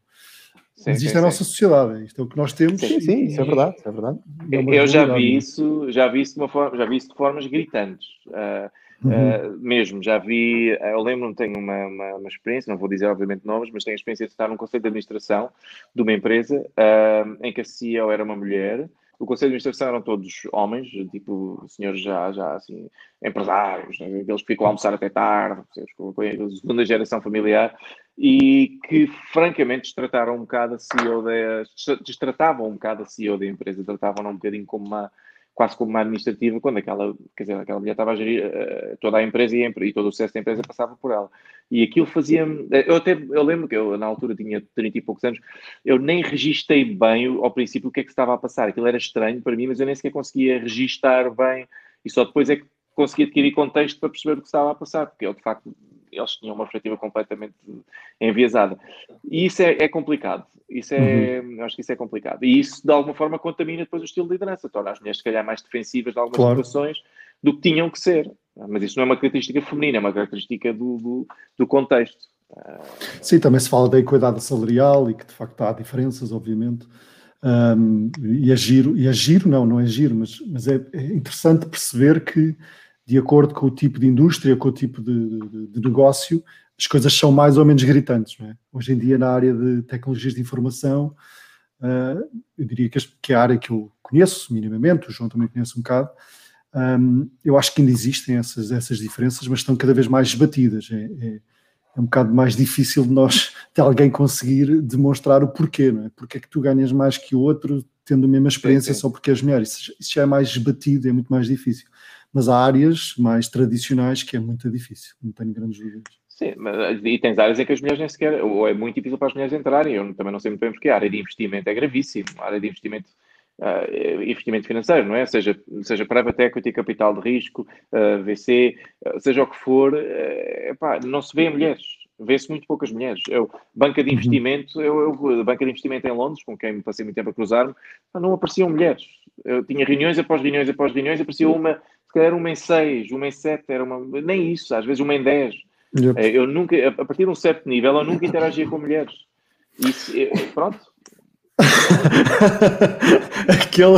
sim, existe sim, a nossa sociedade, isto é o que nós temos. Sim, sim, isso é verdade, isso é verdade. É eu já vi isso, já vi isso de uma forma, já vi isso de formas gritantes. Uh, uhum. uh, mesmo, já vi, eu lembro-me, tenho uma, uma, uma, experiência, não vou dizer obviamente nomes, mas tenho a experiência de estar num conselho de administração de uma empresa uh, em que a CEO era uma mulher o Conselho de Administração eram todos homens, tipo senhores já, já assim, empresários, né? aqueles que ficam a almoçar até tarde, a segunda geração familiar, e que francamente destrataram um bocado a CEO da, destratavam um bocado a CEO da empresa, tratavam-na um bocadinho como uma quase como uma administrativa, quando aquela, quer dizer, aquela mulher estava a gerir uh, toda a empresa e, e, todo o sucesso da empresa passava por ela. E aquilo fazia eu até, eu lembro que eu na altura tinha 30 e poucos anos, eu nem registrei bem ao princípio o que é que estava a passar. Aquilo era estranho para mim, mas eu nem sequer conseguia registar bem e só depois é que consegui adquirir contexto para perceber o que estava a passar, porque eu de facto eles tinham uma perspectiva completamente enviesada. E isso é, é complicado. Isso é, uhum. acho que isso é complicado. E isso, de alguma forma, contamina depois o estilo de liderança. Torna as mulheres, se calhar, mais defensivas de algumas claro. situações do que tinham que ser. Mas isso não é uma característica feminina, é uma característica do, do, do contexto. Sim, também se fala da equidade salarial e que, de facto, há diferenças, obviamente. Um, e é giro, e é giro, não, não é giro, mas, mas é, é interessante perceber que de acordo com o tipo de indústria, com o tipo de, de, de negócio, as coisas são mais ou menos gritantes. É? Hoje em dia, na área de tecnologias de informação, uh, eu diria que, que é a área que eu conheço minimamente, o João também conhece um bocado, um, eu acho que ainda existem essas, essas diferenças, mas estão cada vez mais esbatidas. É, é, um bocado mais difícil de nós, de alguém conseguir demonstrar o porquê, não é? Porque é que tu ganhas mais que o outro tendo a mesma experiência sim, sim. só porque és melhor. Isso, isso já é mais esbatido, é muito mais difícil. Mas há áreas mais tradicionais que é muito difícil, não tenho grandes dúvidas. Sim, mas, e tens áreas em que as mulheres nem sequer, ou é muito difícil para as mulheres entrarem, eu também não sei muito bem porque a área de investimento é gravíssimo, a área de investimento uh, investimento financeiro, não é? Seja, seja private equity, capital de risco, uh, VC, uh, seja o que for, epá, não se vê mulheres. Vê-se muito poucas mulheres. Eu, banca de uhum. investimento, eu, eu, banca de investimento em Londres, com quem me passei muito tempo a cruzar-me, não apareciam mulheres. Eu tinha reuniões após reuniões após reuniões, aparecia uma, se calhar uma em seis, uma em sete, era uma, nem isso, às vezes uma em dez. Eu nunca, a partir de um certo nível, eu nunca interagia com mulheres. Isso, pronto, Aquele,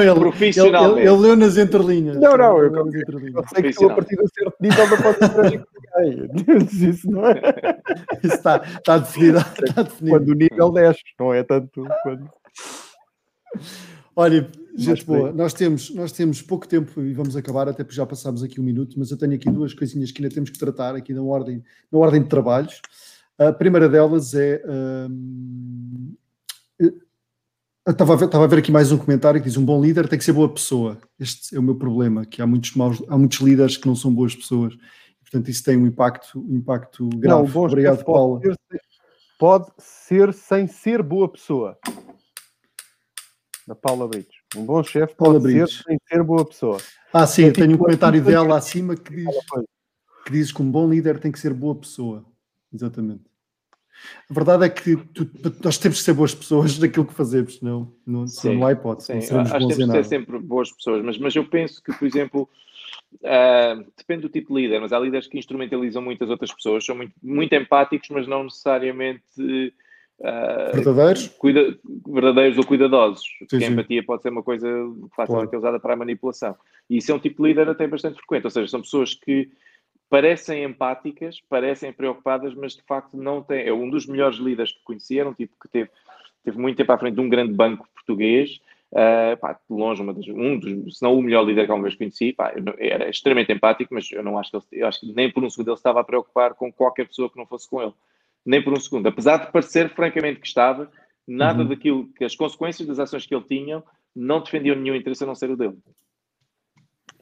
ele, Profissionalmente. Ele, ele, ele, leu nas entrelinhas. Não, não, eu, eu, eu sei que tu a partir de um certo nível não podes interagir com ninguém. Isso não é. Isso está, está, definido, está definido. Quando o nível desce, não é tanto quando. Olha, gente boa, nós temos, nós temos pouco tempo e vamos acabar, até porque já passámos aqui um minuto, mas eu tenho aqui duas coisinhas que ainda temos que tratar aqui na ordem, na ordem de trabalhos. A primeira delas é. Hum, Estava a, ver, estava a ver aqui mais um comentário que diz: um bom líder tem que ser boa pessoa. Este é o meu problema, que há muitos maus, há muitos líderes que não são boas pessoas. Portanto, isso tem um impacto, um impacto grave. Não, Obrigado. Pode ser, pode ser sem ser boa pessoa. Da Paula Brites. Um bom chefe pode ser sem ser boa pessoa. Ah, sim, tenho um comentário dela acima que diz, que diz que um bom líder tem que ser boa pessoa. Exatamente. A verdade é que tu, nós temos que ser boas pessoas naquilo que fazemos, não, não, sim, não há hipótese. Sim, acho que temos que ser sempre boas pessoas, mas, mas eu penso que, por exemplo, uh, depende do tipo de líder, mas há líderes que instrumentalizam muitas outras pessoas, são muito, muito empáticos, mas não necessariamente. Uh, verdadeiros? Cuida, verdadeiros ou cuidadosos. Sim, porque a empatia pode ser uma coisa facilmente claro. usada para a manipulação. E isso é um tipo de líder até bastante frequente, ou seja, são pessoas que parecem empáticas, parecem preocupadas, mas de facto não têm. É um dos melhores líderes que conheci, era um tipo que teve, teve muito tempo à frente de um grande banco português. Uh, pá, de longe, das, um dos, se não o melhor líder que alguma vez conheci, pá, era extremamente empático, mas eu não acho que ele, eu acho que nem por um segundo ele estava a preocupar com qualquer pessoa que não fosse com ele, nem por um segundo, apesar de parecer francamente que estava, nada uhum. daquilo que as consequências das ações que ele tinha não defendiam nenhum interesse a não ser o dele.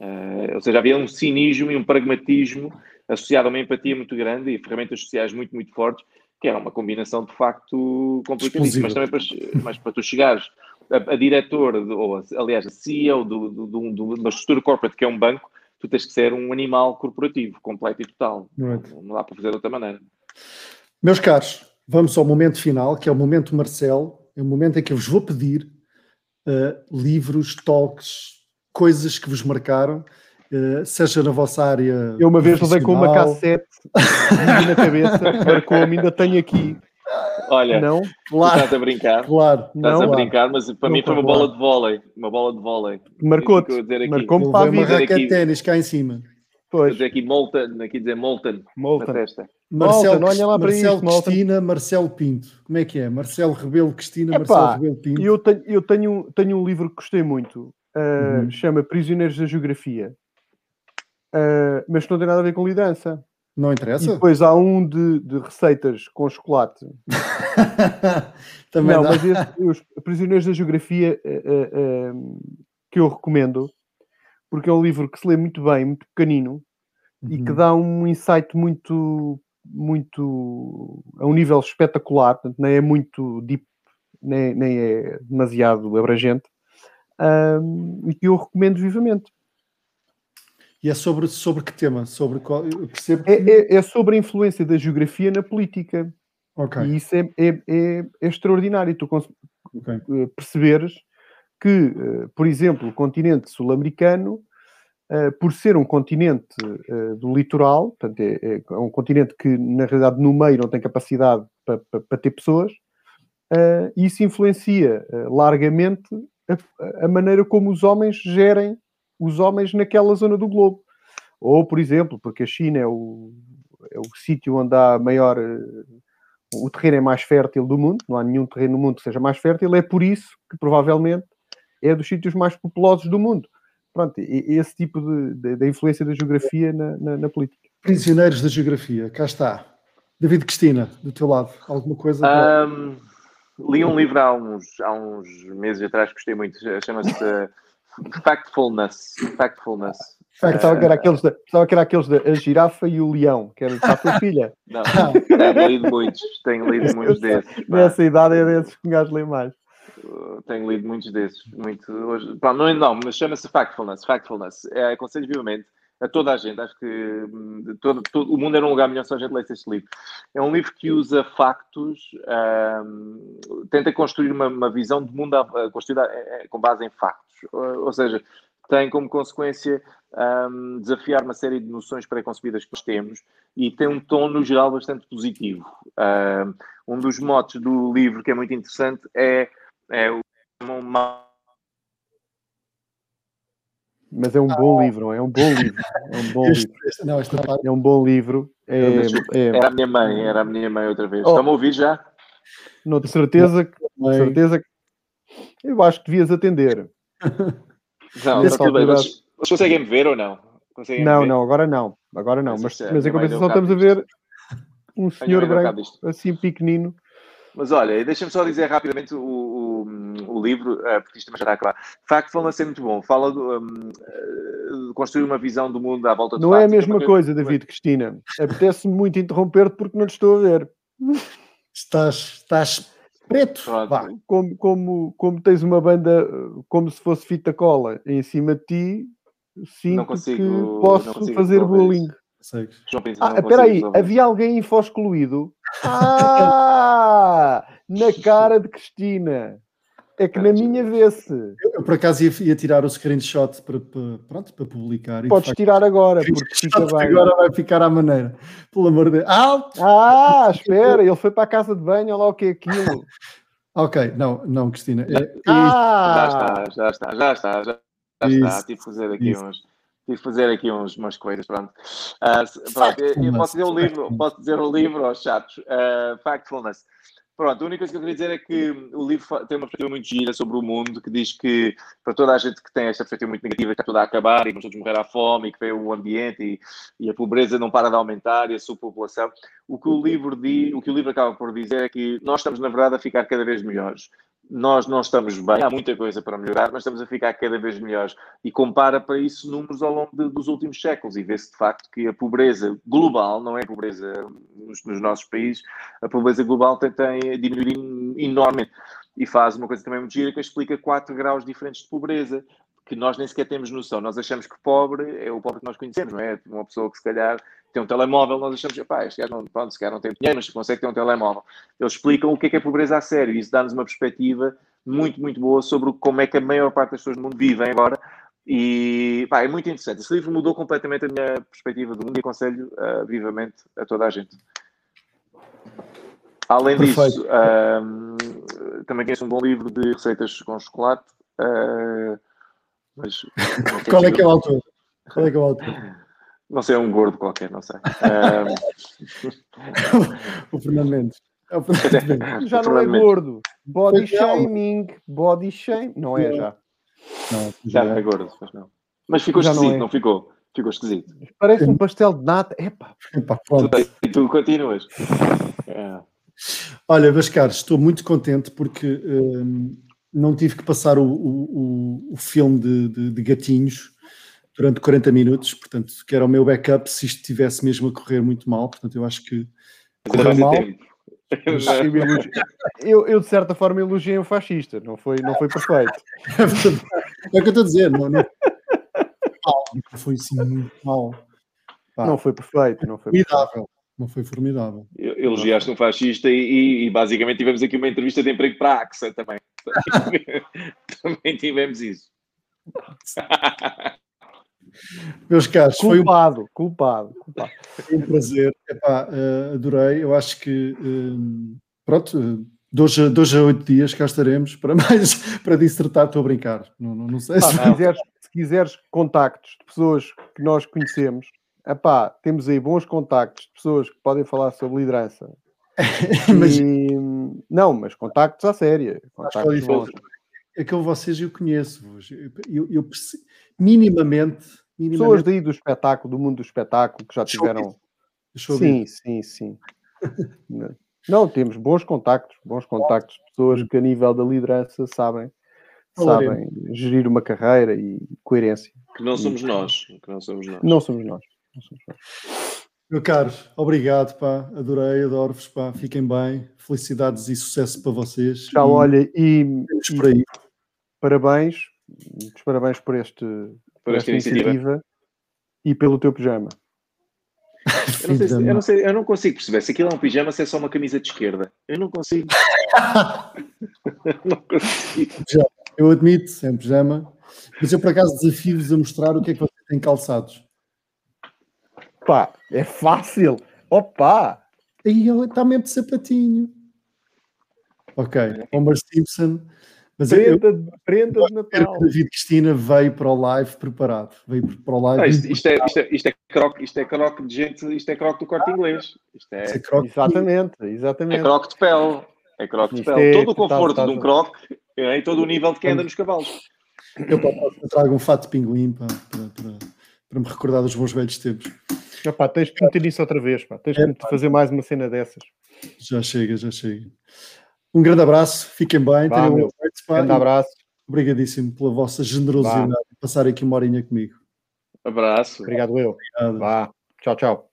Uh, ou seja, havia um cinismo e um pragmatismo associado a uma empatia muito grande e ferramentas sociais muito, muito fortes, que era uma combinação de facto complicadíssima. Mas também para, mas para tu chegares a, a diretor, ou a, aliás, a CEO de, de, de, de, uma estrutura corporate que é um banco, tu tens que ser um animal corporativo, completo e total. Não, não dá para fazer de outra maneira. Meus caros, vamos ao momento final, que é o momento Marcel, é o momento em que eu vos vou pedir uh, livros, talks, coisas que vos marcaram, uh, seja na vossa área. Eu uma vez levei com uma cassete na cabeça, marcou-me, ainda tenho aqui. Olha, não, claro, estás a brincar. Claro, estás não, a brincar, mas para não, mim foi uma bola de vôlei. Uma bola de vôlei. Marcou-te. Marcou-me para a vida. Uma raquete cá em cima. Pois. Dizer aqui Molten, aqui dizer Molten, Molten. na testa. Marcelo, Molten, olha lá para Marcelo isso, Cristina, Molten. Marcelo Pinto. Como é que é? Marcelo Rebelo Cristina, Epá, Marcelo Rebelo Pinto. Eu tenho, eu tenho, tenho um livro que gostei muito, uh, uhum. chama Prisioneiros da Geografia, uh, mas não tem nada a ver com liderança. Não interessa? E depois há um de, de receitas com chocolate. Também não, dá. mas esse, os Prisioneiros da Geografia uh, que eu recomendo, porque é um livro que se lê muito bem, muito pequenino, uhum. e que uhum. dá um insight muito, muito a um nível espetacular, portanto, nem é muito deep, nem, nem é demasiado abrangente, um, e que eu recomendo vivamente. E é sobre, sobre que tema? Sobre qual, percebo é, é, é, sobre a influência da geografia na política. Okay. E isso é, é, é, é extraordinário. Tu okay. Eh, perceberes que, eh, por exemplo, o continente sul-americano, eh, por ser um continente do litoral, portanto, é, é, um continente que, na realidade, no meio não tem capacidade para, para, para ter pessoas, isso influencia largamente a, a maneira como os homens gerem os homens naquela zona do globo. Ou, por exemplo, porque a China é o, é o sítio onde há maior, o terreno é mais fértil do mundo, não há nenhum terreno no mundo que seja mais fértil, é por isso que provavelmente é dos sítios mais populosos do mundo. Pronto, esse tipo de, de, de influência da geografia na, na, na, política. Prisioneiros da geografia, cá está. David Cristina, do teu lado, alguma coisa? Um, li um livro há uns, há uns meses atrás que gostei muito, chama-se Factfulness. Factfulness. Fact, pensava, que era aqueles da, pensava que era aqueles da a girafa e o leão, que era a tua filha. Não, tenho lido muitos, tenho lido muitos desses. Nessa idade é desses que um gajo lê mais. Uh, tenho lido muitos desses. Muito, hoje, pá, não, não, mas chama-se Factfulness. Factfulness. É, aconselho vivamente a toda a gente. Acho que hum, todo, todo, o mundo era um lugar melhor se a gente lesse este livro. É um livro que usa factos, um, tenta construir uma, uma, visão de mundo construída com base em factos. Ou seja, tem como consequência um, desafiar uma série de noções pré-concebidas que nós temos e tem um tom, no geral, bastante positivo. Um dos motes do livro que é muito interessante é, é o mas é um bom ah. livro, é um bom livro. É um bom livro. Não, este é um bom livro. É, é... Era a minha mãe, era a minha mãe outra vez. Oh. Estão-me a ouvir já? Não, de certeza, que, certeza que eu acho que devias atender. Não, está tudo bem. Mas, mas conseguem ver ou não? Conseguem não, ver? não, agora não. Agora não. Mas, mas, mas em compensação estamos a ver um senhor branco assim pequenino. Mas olha, deixa-me só dizer rapidamente o, o, o livro, eh, porque isto também já está a acabar. Factfulness é muito bom. Fala de, um, eh, de construir uma visão do mundo à volta do Não é a mesma coisa, David Cristina. Apetece-me muito interromper-te porque não te estou a ver. Estás, estás preto. Como, como, como tens uma banda como se fosse fita cola em cima de ti, sinto consigo, que posso fazer bullying. Ah, espera aí, havia alguém em Foz excluído? Ah, na cara de Cristina. É que na minha vê-se. Eu, eu, por acaso ia, ia, tirar o screenshot para, para, pronto, para publicar. Podes facto, tirar agora, porque fica bem. Agora vai ficar à maneira. Pelo amor de Deus. Ah, espera, ele foi para a casa de banho, olha lá o que é aquilo. ok, não, não, Cristina. É, ah! Já está, já está, já está. Já está. Tive que fazer aqui isso. uns tive que fazer aqui uns, umas coisas, pronto. Uh, pronto eu, eu, posso dizer o livro, posso dizer o livro aos chatos, uh, Factfulness. Pronto, a única coisa que eu queria dizer é que o livro tem uma perspectiva muito gira sobre o mundo, que diz que para toda a gente que tem esta perspectiva muito negativa, que está tudo a acabar e vamos todos morrer à fome e que veio o ambiente e, e, a pobreza não para de aumentar e a superpopulação, o que o livro diz, o que o livro acaba por dizer é que nós estamos na verdade a ficar cada vez melhores nós não estamos bem, há muita coisa para melhorar, mas estamos a ficar cada vez melhores. E compara para isso números ao longo de, dos últimos séculos e vê-se de facto que a pobreza global, não é a pobreza nos, nos nossos países, a pobreza global tem, tem diminuído enormemente. E faz uma coisa também muito gira que explica quatro graus diferentes de pobreza que nós nem sequer temos noção. Nós achamos que pobre é o pobre que nós conhecemos, não é? Uma pessoa que se calhar tem um telemóvel, nós achamos, pá, este gajo não, pronto, se calhar não tem dinheiro, mas consegue ter um telemóvel. Eles explicam o que é que é pobreza a sério e isso dá-nos uma perspectiva muito, muito boa sobre como é que a maior parte das pessoas do mundo vivem agora. E pá, é muito interessante. Esse livro mudou completamente a minha perspectiva do mundo e aconselho uh, vivamente a toda a gente. Além Perfeito. disso, uh, também conheço um bom livro de receitas com chocolate. Uh, mas Qual é que é o autor? Qual é que é o autor? Não sei, é um gordo qualquer, não sei. o Fernando Mendes. É o Fernando Mendes. Já não é gordo. Body shaming. Body shame. Não é já. Não, já não é gordo, mas não. Mas ficou já esquisito, não, é. não, ficou? Ficou esquisito. Parece um pastel de nata. Epá. Epá e tu continuas. É. Olha, meus caros, estou muito contente porque hum, não tive que passar o, o, o filme de, de, de gatinhos durante 40 minutos, portanto, que era o meu backup se isto estivesse mesmo a correr muito mal, portanto, eu acho que correu mal. Eu, eu, de certa forma, elogiei o fascista, não foi, não foi perfeito. É, o que eu estou a dizer, não, não, não foi assim muito mal. Pá. Não foi perfeito, não foi formidável. Perfeito. Não foi formidável. Elogiaste um fascista e, e, e, basicamente tivemos aqui uma entrevista de emprego para a AXA também. também tivemos isso. Meus caros, culpado, foi um... culpado, culpado. Foi um prazer, Epá, uh, adorei. Eu acho que uh, pronto, dois, dois a oito dias cá estaremos para mais para dissertar, estou a brincar. Não, não, não sei se... se, quiseres, se quiseres contactos de pessoas que nós conhecemos, epá, temos aí bons contactos de pessoas que podem falar sobre liderança mas... E, não, mas contactos à séria. Contactos bons. É vocês eu conheço-vos. Eu, eu, minimamente, minimamente. Pessoas daí do espetáculo, do mundo do espetáculo, que já tiveram. Sim, sim, sim. Não, temos bons contactos, bons contactos, pessoas que a nível da liderança sabem, sabem gerir uma carreira e coerência. Que não somos nós. Que não somos nós. Não somos nós. Não somos nós. Meu caro, obrigado, pá. Adorei, adoro-vos, pá. Fiquem bem. Felicidades e sucesso para vocês. Tchau, e... olha, e, e parabéns, muitos parabéns por, este, por esta, esta iniciativa. iniciativa e pelo teu pijama. Eu não, se, eu, não sei, eu não consigo perceber se aquilo é um pijama se é só uma camisa de esquerda. Eu não consigo. não consigo. Eu admito, é um pijama. Mas eu por acaso desafio-vos a mostrar o que é que vocês têm calçados. Pá, é fácil. Opa! Aí ele está mesmo de sapatinho. Ok, Homer Simpson mas prenda, eu, prenda de Natal. David Cristina veio para o live preparado. Veio para o live. Ah, isto, isto, é, isto, é, isto, é croque, isto é croque de gente, isto é croque do corte inglês. Isto é, isto é exatamente, exatamente. É croque de pele. É croque de pele. É, todo o conforto tá, tá, de um croque é, e todo o nível de quem anda nos cavalos. Eu, eu trago um fato de pinguim para, para, para, para, me recordar dos bons velhos tempos. Epá, tens que meter isso outra vez, pá. tens que fazer mais uma cena dessas. Já chega, já chega. Um grande abraço, fiquem bem. Vá, um grande abraço. Obrigadíssimo pela vossa generosidade de passar aqui uma horinha comigo. Abraço. Obrigado, eu. Obrigado. Vá. Tchau, tchau.